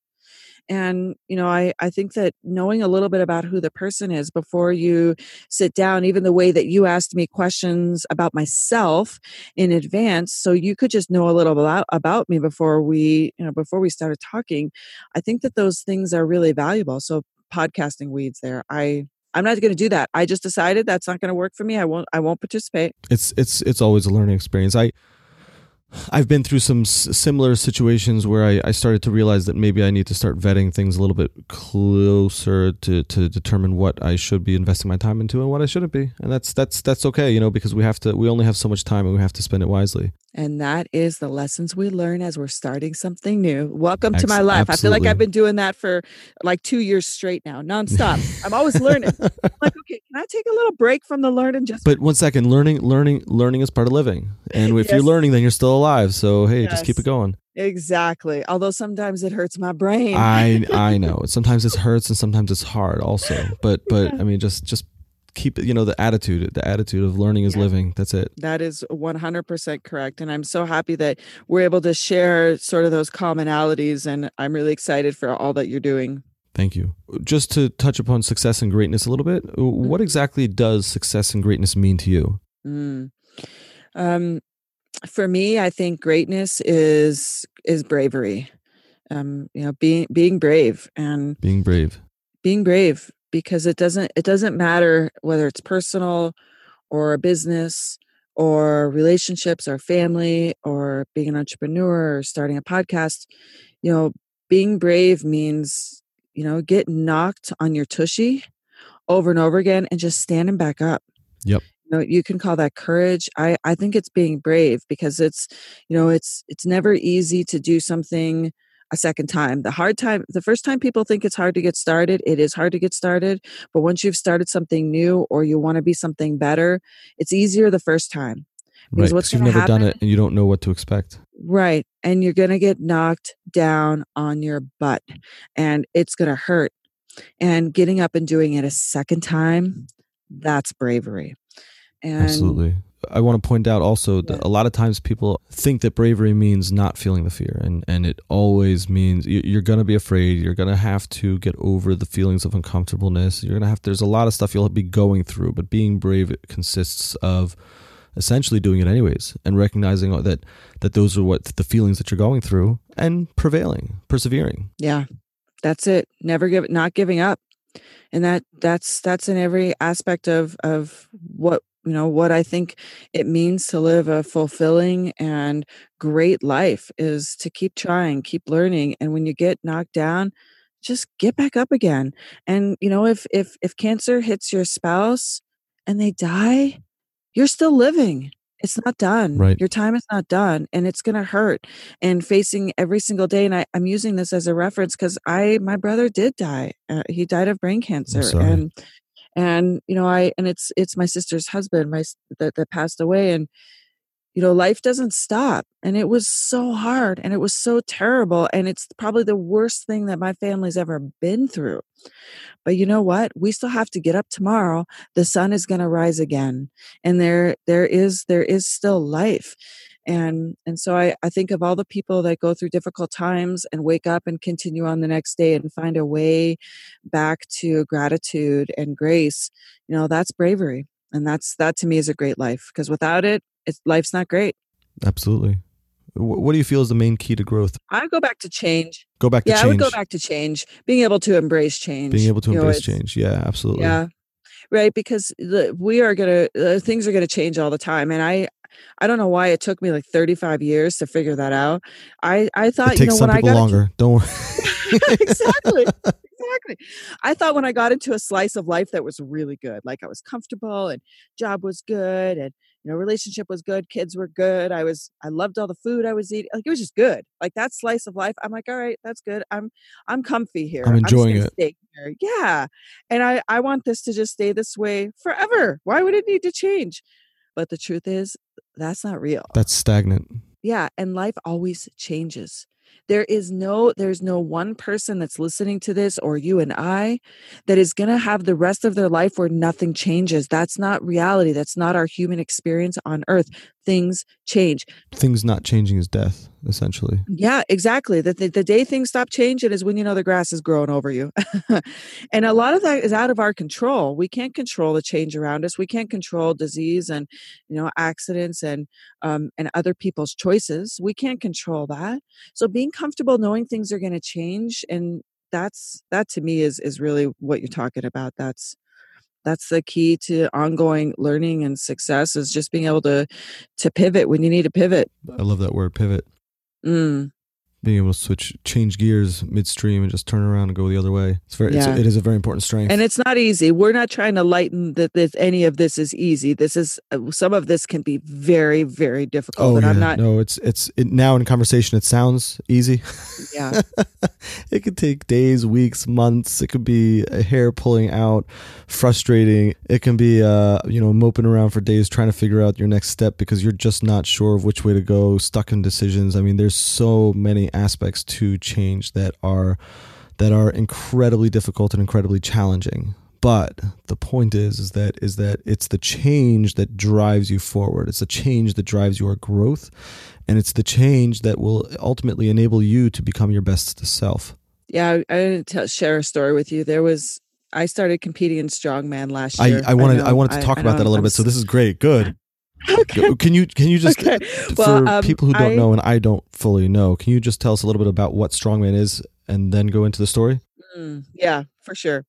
and you know i i think that knowing a little bit about who the person is before you sit down even the way that you asked me questions about myself in advance so you could just know a little about about me before we you know before we started talking i think that those things are really valuable so podcasting weeds there i I'm not going to do that. I just decided that's not going to work for me. I won't. I won't participate. It's it's it's always a learning experience. I I've been through some s- similar situations where I, I started to realize that maybe I need to start vetting things a little bit closer to, to determine what I should be investing my time into and what I shouldn't be. And that's that's that's okay, you know, because we have to we only have so much time and we have to spend it wisely. And that is the lessons we learn as we're starting something new. Welcome Ex- to my life. Absolutely. I feel like I've been doing that for like two years straight now, nonstop. I'm always learning. I'm like, okay, can I take a little break from the learning? Just but one second, learning, learning, learning is part of living. And if yes. you're learning, then you're still alive. So hey, yes. just keep it going. Exactly. Although sometimes it hurts my brain. I I know. Sometimes it hurts and sometimes it's hard also. But but I mean just just keep you know the attitude the attitude of learning is yeah. living that's it that is 100% correct and i'm so happy that we're able to share sort of those commonalities and i'm really excited for all that you're doing thank you just to touch upon success and greatness a little bit mm-hmm. what exactly does success and greatness mean to you mm. um, for me i think greatness is is bravery. Um, you know being being brave and being brave. being brave because it doesn't it doesn't matter whether it's personal or a business or relationships or family or being an entrepreneur or starting a podcast you know being brave means you know get knocked on your tushy over and over again and just standing back up. Yep know you can call that courage i i think it's being brave because it's you know it's it's never easy to do something a second time. The hard time, the first time people think it's hard to get started, it is hard to get started. But once you've started something new or you want to be something better, it's easier the first time. Because right, what's you've never happen, done it and you don't know what to expect. Right. And you're going to get knocked down on your butt and it's going to hurt. And getting up and doing it a second time, that's bravery. And Absolutely. I want to point out also that a lot of times people think that bravery means not feeling the fear, and and it always means you're going to be afraid. You're going to have to get over the feelings of uncomfortableness. You're going to have. There's a lot of stuff you'll be going through, but being brave consists of essentially doing it anyways and recognizing that that those are what the feelings that you're going through and prevailing, persevering. Yeah, that's it. Never give, not giving up and that that's that's in every aspect of of what you know what i think it means to live a fulfilling and great life is to keep trying keep learning and when you get knocked down just get back up again. And you know if if if cancer hits your spouse and they die you're still living. It's not done. Right. Your time is not done and it's going to hurt. And facing every single day and I, i'm using this as a reference because i my brother did die uh, he died of brain cancer and and you know i and it's it's my sister's husband my that, that passed away and you know life doesn't stop and it was so hard and it was so terrible and it's probably the worst thing that my family's ever been through. But you know what? We still have to get up tomorrow the sun is going to rise again and there there is there is still life and and so I, I think of all the people that go through difficult times and wake up and continue on the next day and find a way back to gratitude and grace you know that's bravery and that's that to me is a great life because without it it's life's not great absolutely what do you feel is the main key to growth? I go back to change. Go back to change. yeah, change. I would go back to change. Being able to embrace change. Being able to embrace know, change. Yeah, absolutely. Yeah. Right. Because the, we are going to, uh, things are going to change all the time. And I, I don't know why it took me like 35 years to figure that out. I I thought it takes you know some people longer. Don't worry. exactly. Exactly. I thought when I got into a slice of life that was really good, like I was comfortable and job was good and you know relationship was good, kids were good. I was I loved all the food I was eating. Like it was just good. Like that slice of life, I'm like, all right, that's good. I'm I'm comfy here. I'm enjoying I'm it. Yeah. And I I want this to just stay this way forever. Why would it need to change? But the truth is, that's not real. That's stagnant. Yeah. And life always changes. There is no, there's no one person that's listening to this or you and I that is going to have the rest of their life where nothing changes. That's not reality. That's not our human experience on earth things change. Things not changing is death, essentially. Yeah, exactly. The, the, the day things stop changing is when you know the grass is growing over you. and a lot of that is out of our control. We can't control the change around us. We can't control disease and you know accidents and um, and other people's choices. We can't control that. So being comfortable knowing things are going to change and that's that to me is is really what you're talking about. That's that's the key to ongoing learning and success is just being able to to pivot when you need to pivot i love that word pivot mm. Being able to switch, change gears midstream, and just turn around and go the other way. It's very, Yeah. it's, it is a very important strength. and it's not easy we're not trying to lighten that any of this is easy this is uh, some of this can be very very difficult oh and yeah, i'm not no, it's it's it, now in conversation. It sounds easy. yeah it could take days, weeks, months. It could be a hair pulling out, frustrating. It can be, uh, you know, moping around for days trying to figure out your next step because you're just not sure of which way to go, stuck in decisions. I mean, there's so many aspects to change that are that are incredibly difficult and incredibly challenging. But the point is, is that is that it's the change that drives you forward. It's the change that drives your growth, and it's the change that will ultimately enable you to become your best self. yeah i, I didn't tell, share a story with you there was i started competing in strongman last year I wanted I, know, wanted to talk I about that a little I'm bit. So this is great. Good. Okay. Can you can you just okay for well um, people who don't I- know and I don't fully know, can you just tell us a little bit about what strongman is and then go into the story? Mm, yeah, for sure.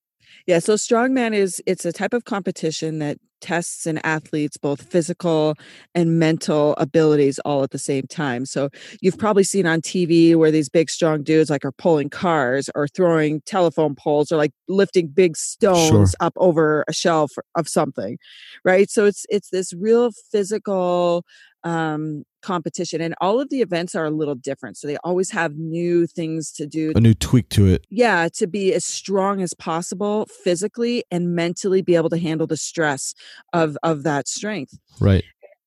Yeah, so strongman is it's a type of competition that tests an athlete's both physical and mental abilities all at the same time. So you've probably seen on TV where these big strong dudes like are pulling cars or throwing telephone poles or like lifting big stones up over a shelf of something. Right? So it's it's this real physical um competition and all of the events are a little different. So they always have new things to do A new tweak to it. yeah to be as strong as possible physically and mentally be able to handle the stress of of that strength Right.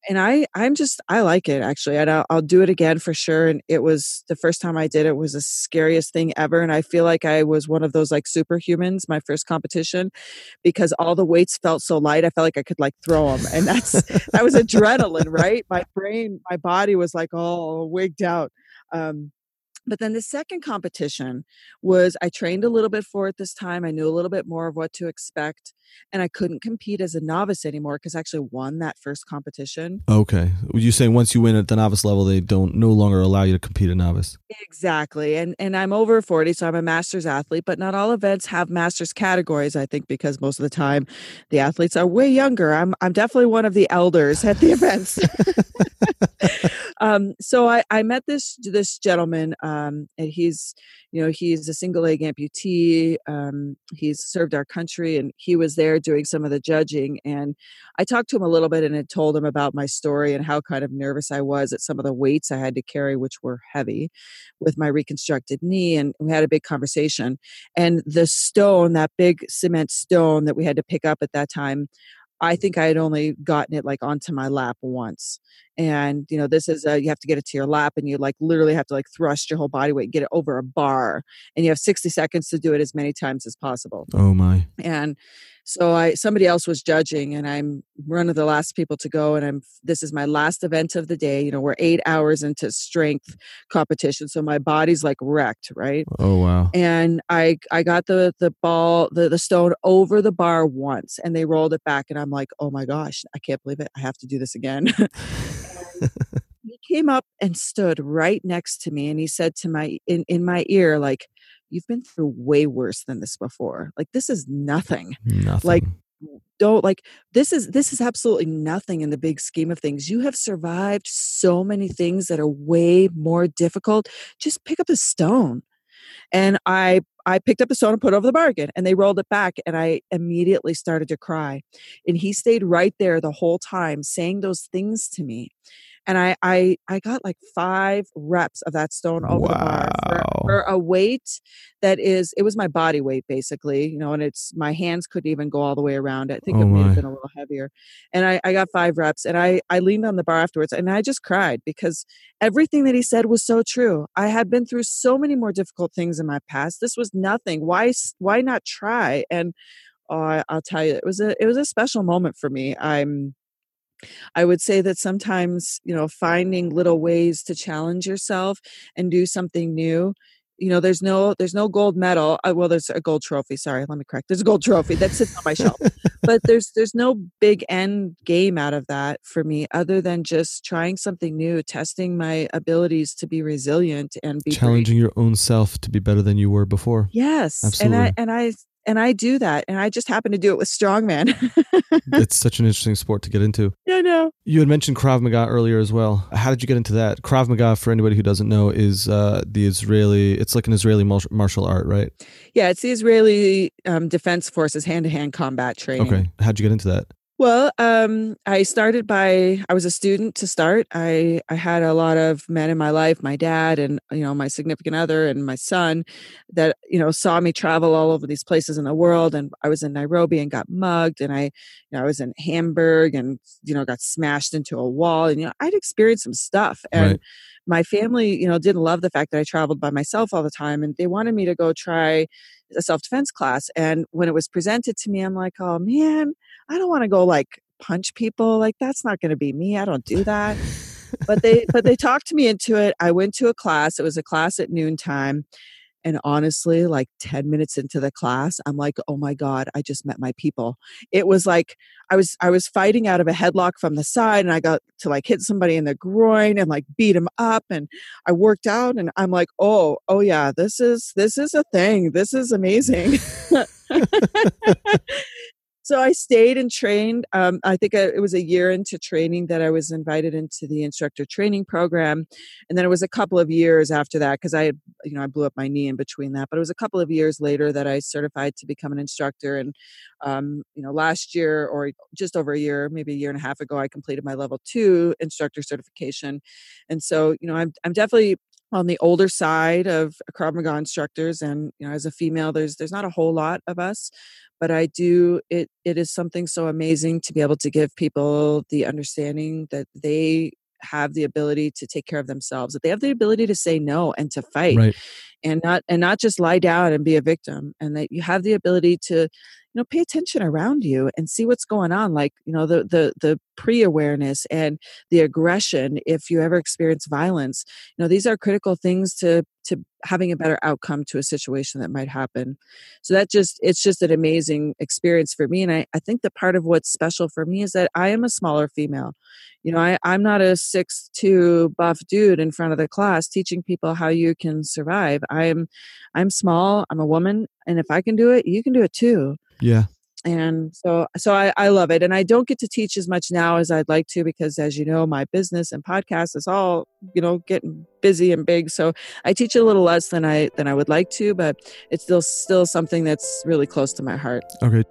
And i i'm just i like it actually and I'll, I'll do it again for sure and it was the first time i did it was the scariest thing ever and i feel like i was one of those like superhumans my first competition because all the weights felt so light i felt like i could like throw them and that's that was adrenaline right? My brain my body was like all wigged out um but then the second competition was I trained a little bit for it this time. I knew a little bit more of what to expect, and I couldn't compete as a novice anymore because I actually won that first competition. Okay. You saying once you win at the novice level, they don't no longer allow you to compete at novice. Exactly. And and I'm over 40, so I'm a master's athlete, but not all events have master's categories, I think, because most of the time the athletes are way younger. I'm I'm definitely one of the elders at the events. um, so I, I met this this gentleman, um, and he's you know he's a single leg amputee. Um, he's served our country, and he was there doing some of the judging. And I talked to him a little bit and had told him about my story and how kind of nervous I was at some of the weights I had to carry, which were heavy, with my reconstructed knee. And we had a big conversation. And the stone, that big cement stone that we had to pick up at that time. I think I had only gotten it like onto my lap once. And, you know, this is a, you have to get it to your lap and you like literally have to like thrust your whole body weight, get it over a bar. And you have 60 seconds to do it as many times as possible. Oh my. And so I, somebody else was judging and I'm one of the last people to go. And I'm, this is my last event of the day. You know, we're eight hours into strength competition. So my body's like wrecked, right? Oh wow. and I I got the the ball the the stone over the bar once and they rolled it back and I'm like oh my gosh I can't believe it I have to do this again. He came up and stood right next to me and he said to my in in my ear like you've been through way worse than this before. Like this is nothing. Nothing. like don't like this is this is absolutely nothing in the big scheme of things. You have survived so many things that are way more difficult. Just pick up a stone and i i picked up the stone and put over the bar again and they rolled it back and i immediately started to cry and he stayed right there the whole time saying those things to me and I I I got like five reps of that stone over the bar for, Wow. For oh. a weight that is it was my body weight basically, you know, and it's my hands couldn't even go all the way around it. I think Oh it may have been a little heavier. And I, I got five reps and I I leaned on the bar afterwards and I just cried because everything that he said was so true. I had been through so many more difficult things in my past. This was nothing. Why why not try? And oh, I, I'll tell you, it was a it was a special moment for me. I'm I would say that sometimes, you know, finding little ways to challenge yourself and do something new. You know, there's no there's no gold medal. Uh, well, there's a gold trophy. Sorry, let me correct. There's a gold trophy that sits on my shelf, but there's there's no big end game out of that for me, other than just trying something new, testing my abilities to be resilient and be brave. Challenging your own self to be better than you were before. Yes, Absolutely. and I and I and I do that, and I just happen to do it with strongman. it's such an interesting sport to get into. Yeah, I know. You had mentioned Krav Maga earlier as well. How did you get into that? Krav Maga, for anybody who doesn't know, is uh, the Israeli. It's like an Israeli martial art, right? Yeah, it's the Israeli um, Defense Forces hand-to-hand combat training. Okay, how'd you get into that? Well, um, I started by I was a student to start. I I had a lot of men in my life, my dad and you know my significant other and my son, that you know saw me travel all over these places in the world. And I was in Nairobi and got mugged, and I you know I was in Hamburg and you know got smashed into a wall, and you know I'd experienced some stuff and. Right. My family, you know, didn't love the fact that I traveled by myself all the time, and they wanted me to go try a self defense class. And when it was presented to me, I'm like, oh man, I don't want to go like punch people. Like that's not going to be me. I don't do that. but they but they talked me into it. I went to a class. It was a class at noontime. And honestly, like 10 minutes into the class, I'm like, oh my God, I just met my people. It was like I was I was fighting out of a headlock from the side and I got to like hit somebody in the groin and like beat him up and I worked out and I'm like, oh, oh yeah, this is this is a thing. This is amazing. so I stayed and trained. Um, I think it was a year into training that I was invited into the instructor training program, and then it was a couple of years after that because I, you know, I blew up my knee in between that. But it was a couple of years later that I certified to become an instructor, and um, you know, last year or just over a year, maybe a year and a half ago, I completed my level two instructor certification, and so you know, I'm I'm definitely on the older side of Krav Maga instructors, and you know, as a female, there's there's not a whole lot of us, but I do it it is something so amazing to be able to give people the understanding that they have the ability to take care of themselves that they have the ability to say no and to fight right. and not and not just lie down and be a victim and that you have the ability to you know pay attention around you and see what's going on like you know the the the pre-awareness and the aggression if you ever experience violence you know these are critical things to to having a better outcome to a situation that might happen. So that just it's just an amazing experience for me and i, I think that part of what's special for me is that i am a smaller female. You know I, i'm not a six two buff dude in front of the class teaching people how you can survive. I'm i'm small i'm a woman and if i can do it you can do it too. Yeah. And so, so I, I love it. And I don't get to teach as much now as I'd like to because, as you know, my business and podcast is all you know getting busy and big. So I teach a little less than I than I would like to, but it's still still something that's really close to my heart. Okay.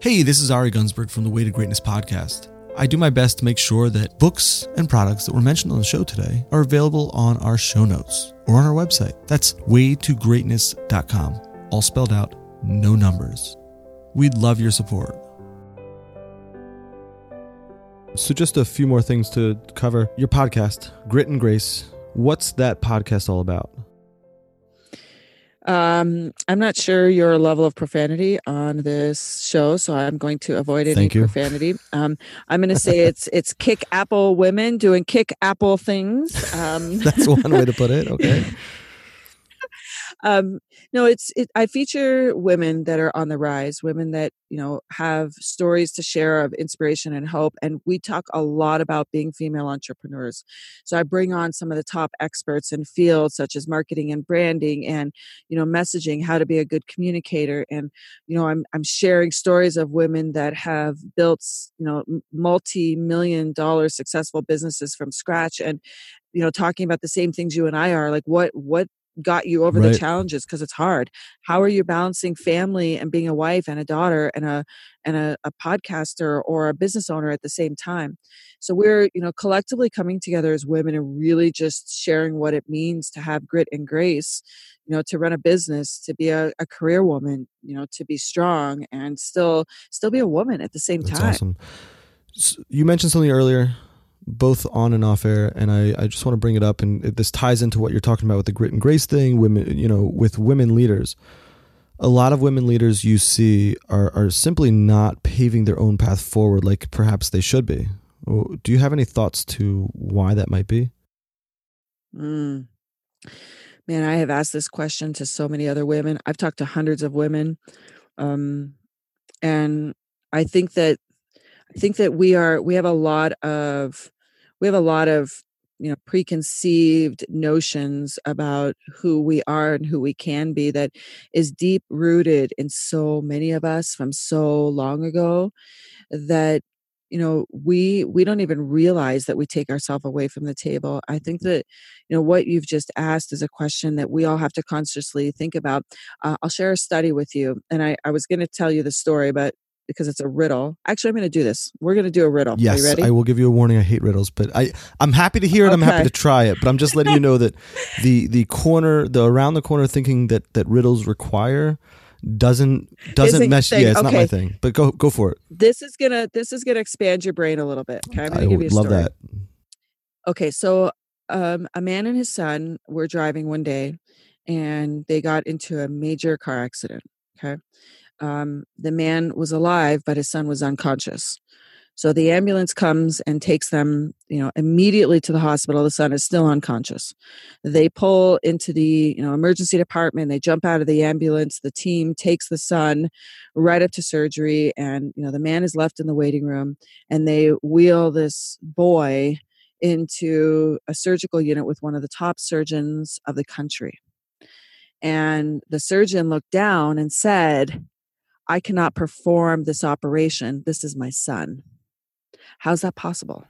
Hey, this is Ari Gunsberg from the Way to Greatness podcast. I do my best to make sure that books and products that were mentioned on the show today are available on our show notes or on our website. That's waytogreatness.com, all spelled out no numbers. We'd love your support. So, just a few more things to cover. Your podcast, Grit and Grace, what's that podcast all about? Um, I'm not sure your level of profanity on this show, so I'm going to avoid any profanity. Um, I'm going to say it's it's kick apple women doing kick apple things. Um, That's one way to put it. Okay. Um, no, it's it, I feature women that are on the rise, women that you know have stories to share of inspiration and hope, and we talk a lot about being female entrepreneurs. So I bring on some of the top experts in fields such as marketing and branding, and you know messaging, how to be a good communicator, and you know I'm I'm sharing stories of women that have built you know multi-million dollar successful businesses from scratch, and you know talking about the same things you and I are like what what got you over right. the challenges because it's hard. How are you balancing family and being a wife and a daughter and a and a, a, podcaster or a business owner at the same time? So we're you know collectively coming together as women and really just sharing what it means to have grit and grace you know to run a business to be a, a career woman you know to be strong and still still be a woman at the same That's time. awesome. So you mentioned something earlier both on and off air, and I, I just want to bring it up. And this ties into what you're talking about with the grit and grace thing. Women, you know, with women leaders, a lot of women leaders you see are are simply not paving their own path forward like perhaps they should be. Do you have any thoughts to why that might be? Mm. Man, I have asked this question to so many other women. I've talked to hundreds of women, um, and I think that I think that we are we have a lot of we have a lot of you know preconceived notions about who we are and who we can be that is deep rooted in so many of us from so long ago that you know we we don't even realize that we take ourselves away from the table. I think that you know what you've just asked is a question that we all have to consciously think about. Uh, i'll share a study with you and i, I was going to tell you the story but because it's a riddle. Actually, I'm going to do this. We're going to do a riddle. Yes, I will give you a warning. I hate riddles, but I I'm happy to hear it. Okay. I'm happy to try it, but I'm just letting you know that the the corner, the around the corner thinking that that riddles require doesn't doesn't mesh. Yeah, it's okay. not my thing. But go go for it. This is gonna this is gonna expand your brain a little bit. Okay, I'm gonna I give you a love story. that. Okay, so um, a man and his son were driving one day, and they got into a major car accident. Okay, um, the man was alive, but his son was unconscious. So the ambulance comes and takes them, you know, immediately to the hospital. The son is still unconscious. They pull into the, you know, emergency department. They jump out of the ambulance. The team takes the son right up to surgery, and you know, the man is left in the waiting room. And they wheel this boy into a surgical unit with one of the top surgeons of the country. And the surgeon looked down and said, I cannot perform this operation. This is my son. How's that possible?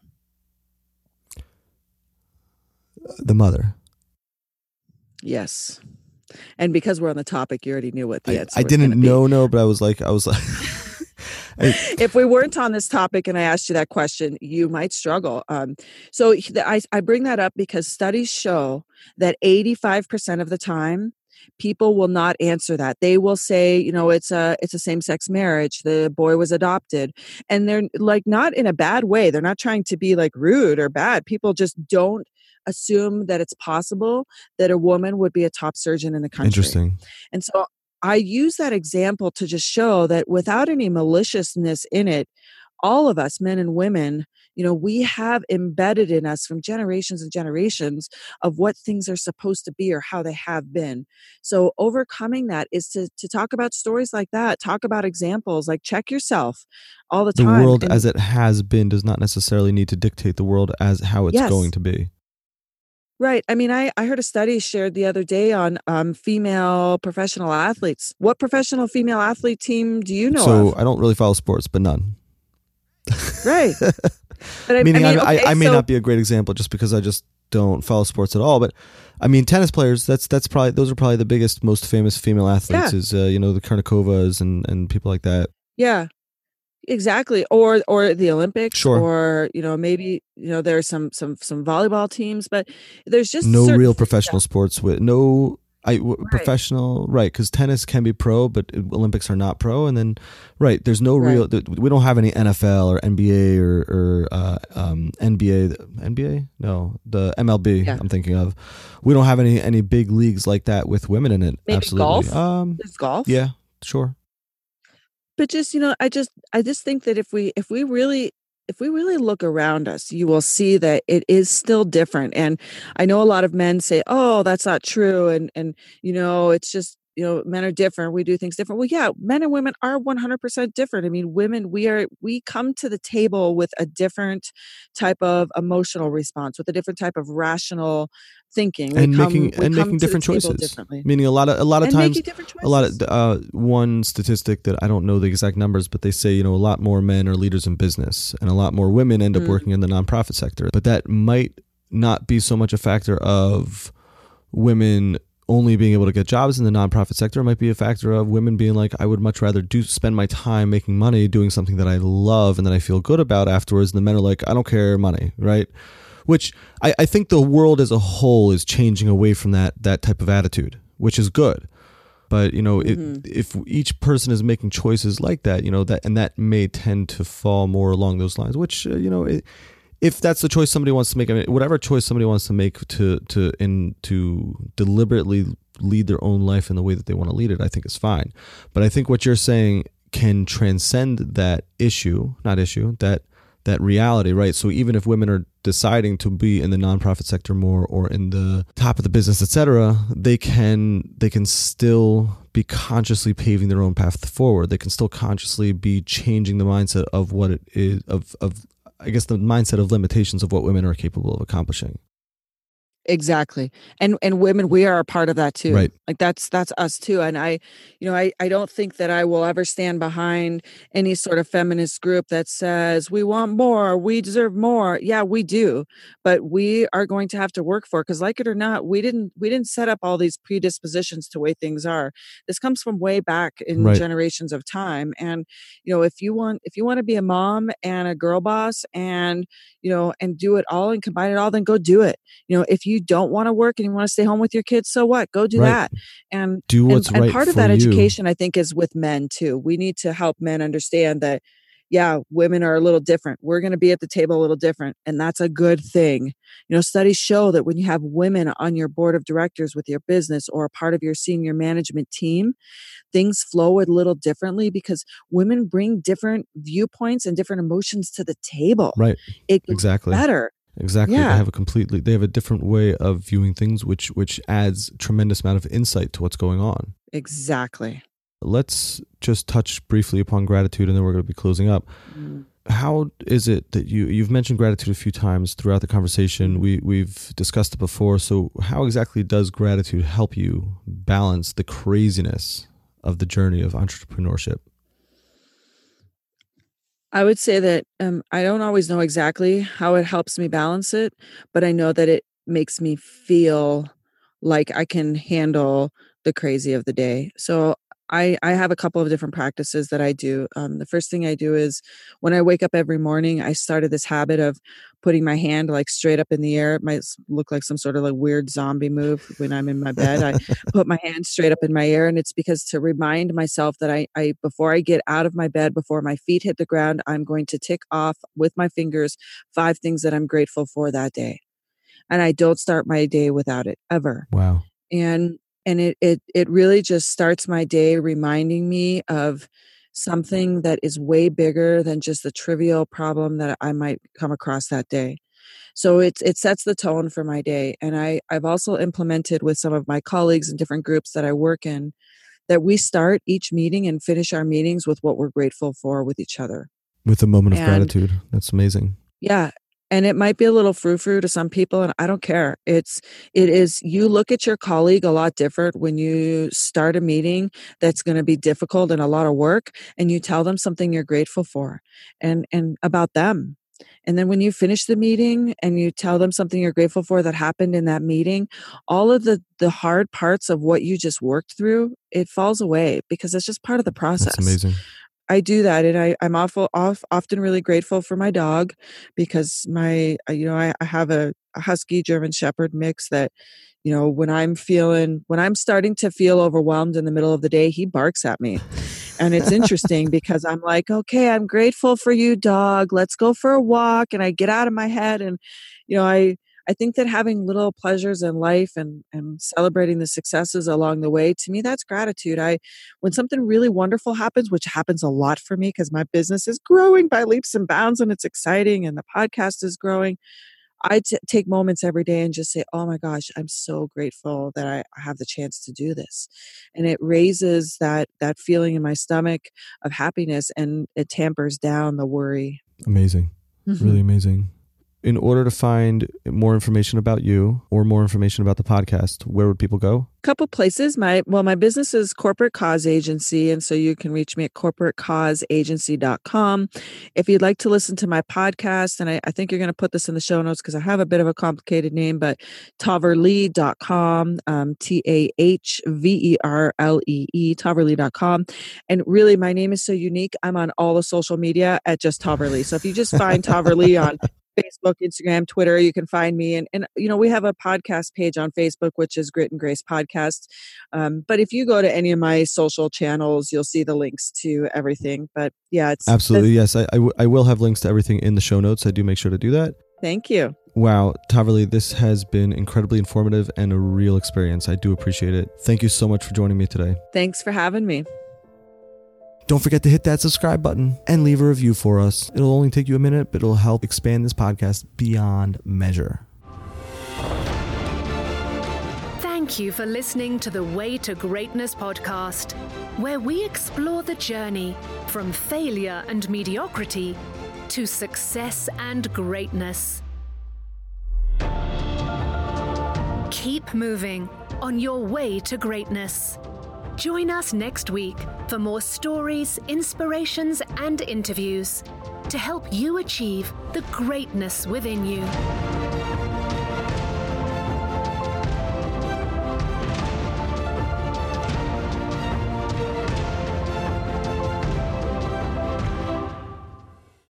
The mother. Yes. And because we're on the topic, you already knew what the I, answer I didn't know, no, but I was like, I was like, if we weren't on this topic and I asked you that question, you might struggle. Um, so I, I bring that up because studies show that 85% of the time, people will not answer that. They will say you know it's a it's a same sex marriage. The boy was adopted. And they're like not in a bad way. They're not trying to be like rude or bad. People just don't assume that it's possible that a woman would be a top surgeon in the country. Interesting. And so i use that example to just show that without any maliciousness in it all of us men and women you know we have embedded in us from generations and generations of what things are supposed to be or how they have been so overcoming that is to to talk about stories like that talk about examples like check yourself all the time the world and, as it has been does not necessarily need to dictate the world as how it's yes. going to be Right. I mean, I, I heard a study shared the other day on um, female professional athletes. What professional female athlete team do you know? So of? I don't really follow sports, but none. Right. I, Meaning, I, mean, okay, I, I may so, not be a great example just because I just don't follow sports at all. But I mean, tennis players. That's that's probably those are probably the biggest, most famous female athletes. Yeah. Is uh, you know the Kournikovas and and people like that. Yeah, exactly. Or or the Olympics. Sure. Or you know maybe you know there's some some some volleyball teams, but there's just no real professional sports with no I w- right. professional right because tennis can be pro, but Olympics are not pro. And then right, there's no right. real. We don't have any NFL or NBA or, or uh, um, NBA. NBA? No, the MLB. Yeah. I'm thinking of. We don't have any any big leagues like that with women in it. Maybe Absolutely. Golf? Um, Is golf? Yeah, sure. But just you know, I just I just think that if we if we really if we really look around us, you will see that it is still different. And I know a lot of men say, "Oh, that's not true," and and you know, it's just you know men are different we do things different well yeah men and women are 100% different i mean women we are we come to the table with a different type of emotional response with a different type of rational thinking and come, making and making different choices meaning a lot of a lot of and times a lot of uh, one statistic that i don't know the exact numbers but they say you know a lot more men are leaders in business and a lot more women end up mm. working in the nonprofit sector but that might not be so much a factor of women only being able to get jobs in the nonprofit sector it might be a factor of women being like, I would much rather do spend my time making money doing something that I love and that I feel good about afterwards. And the men are like, I don't care money, right? Which I, I think the world as a whole is changing away from that that type of attitude, which is good. But you know, mm-hmm. if, if each person is making choices like that, you know that, and that may tend to fall more along those lines. Which uh, you know, it, if that's the choice somebody wants to make, I mean, whatever choice somebody wants to make to to in to deliberately lead their own life in the way that they want to lead it, I think is fine. But I think what you're saying can transcend that issue, not issue, that that reality, right? So even if women are deciding to be in the nonprofit sector more or in the top of the business, etc., they can they can still be consciously paving their own path forward. They can still consciously be changing the mindset of what it is of of I guess the mindset of limitations of what women are capable of accomplishing. Exactly. And and women we are a part of that too. Right. Like that's that's us too and I you know I I don't think that I will ever stand behind any sort of feminist group that says we want more, we deserve more. Yeah, we do. But we are going to have to work for cuz like it or not, we didn't we didn't set up all these predispositions to way things are. This comes from way back in Right. generations of time and you know if you want if you want to be a mom and a girl boss and you know and do it all and combine it all then go do it you know if you don't want to work and you want to stay home with your kids so what go do Right. that and Do and, what's and right part of that you. education i think is with men too we need to help men understand that yeah women are a little different we're going to be at the table a little different and that's a good thing you know studies show that when you have women on your board of directors with your business or a part of your senior management team things flow a little differently because women bring different viewpoints and different emotions to the table Right. it Exactly. better Exactly. They have a completely they have a different way of viewing things which which adds tremendous amount of insight to what's going on. exactly Let's just touch briefly upon gratitude and then we're going to be closing up. Mm. How is it that you you've mentioned gratitude a few times throughout the conversation. We we've discussed it before. So how exactly does gratitude help you balance the craziness of the journey of entrepreneurship? I would say that um, I don't always know exactly how it helps me balance it, but I know that it makes me feel like I can handle the crazy of the day. So I, I have a couple of different practices that I do. Um, the first thing I do is when I wake up every morning, I started this habit of putting my hand like straight up in the air. It might look like some sort of like weird zombie move when I'm in my bed. I put my hand straight up in my air and it's because to remind myself that I, I before I get out of my bed before my feet hit the ground I'm going to tick off with my fingers five things that I'm grateful for that day and I don't start my day without it ever Wow. and and it it it really just starts my day reminding me of something that is way bigger than just the trivial problem that I might come across that day so it's it sets the tone for my day and i i've also implemented with some of my colleagues in different groups that i work in that we start each meeting and finish our meetings with what we're grateful for with each other With a moment of And- gratitude. That's amazing. yeah and it might be a little frou-frou to some people and i don't care. It's it is you look at your colleague a lot different when you start a meeting that's going to be difficult and a lot of work and you tell them something you're grateful for and and about them. And then when you finish the meeting and you tell them something you're grateful for that happened in that meeting all of the the hard parts of what you just worked through it falls away because it's just part of the process. That's amazing. I do that, and I, I'm awful off, often really grateful for my dog because my uh, you know I, I have a, a husky German Shepherd mix that you know when I'm feeling when I'm starting to feel overwhelmed in the middle of the day, he barks at me, and it's interesting because I'm like, okay, I'm grateful for you, dog. Let's go for a walk, and I get out of my head, and you know I. I think that having little pleasures in life and, and celebrating the successes along the way, to me, that's gratitude. I when something really wonderful happens, which happens a lot for me because my business is growing by leaps and bounds and it's exciting and the podcast is growing, I t- take moments every day and just say, oh my gosh, I'm so grateful that I I have the chance to do this. And it raises that, that feeling in my stomach of happiness and it tampers down the worry. Amazing. Really mm-hmm. amazing. In order to find more information about you or more information about the podcast, where would people go? A couple places. My well my business is corporate cause agency and so you can reach me at corporatecauseagency.com if you'd like to listen to my podcast and i, I think you're going to put this in the show notes because i have a bit of a complicated name but tahverlee.com um, t-a-h-v-e-r-l-e-e tahverlee.com and really my name is so unique i'm on all the social media at just tahverlee so if you just find tahverlee on Facebook, Instagram, Twitter. You can find me, and and you know we have a podcast page on Facebook, which is Grit and Grace Podcast. Um, but if you go to any of my social channels, you'll see the links to everything. But yeah, it's Absolutely. Yes. I, I, w- I will have links to everything in the show notes. I do make sure to do that. Thank you. Wow, Taverly, this has been incredibly informative and a real experience. I do appreciate it. Thank you so much for joining me today. Thanks for having me. Don't forget to hit that subscribe button and leave a review for us. It'll only take you a minute, but it'll help expand this podcast beyond measure. Thank you for listening to the Way to Greatness podcast, where we explore the journey from failure and mediocrity to success and greatness. keep moving on your way to greatness. Join us next week for more stories, inspirations, and interviews to help you achieve the greatness within you.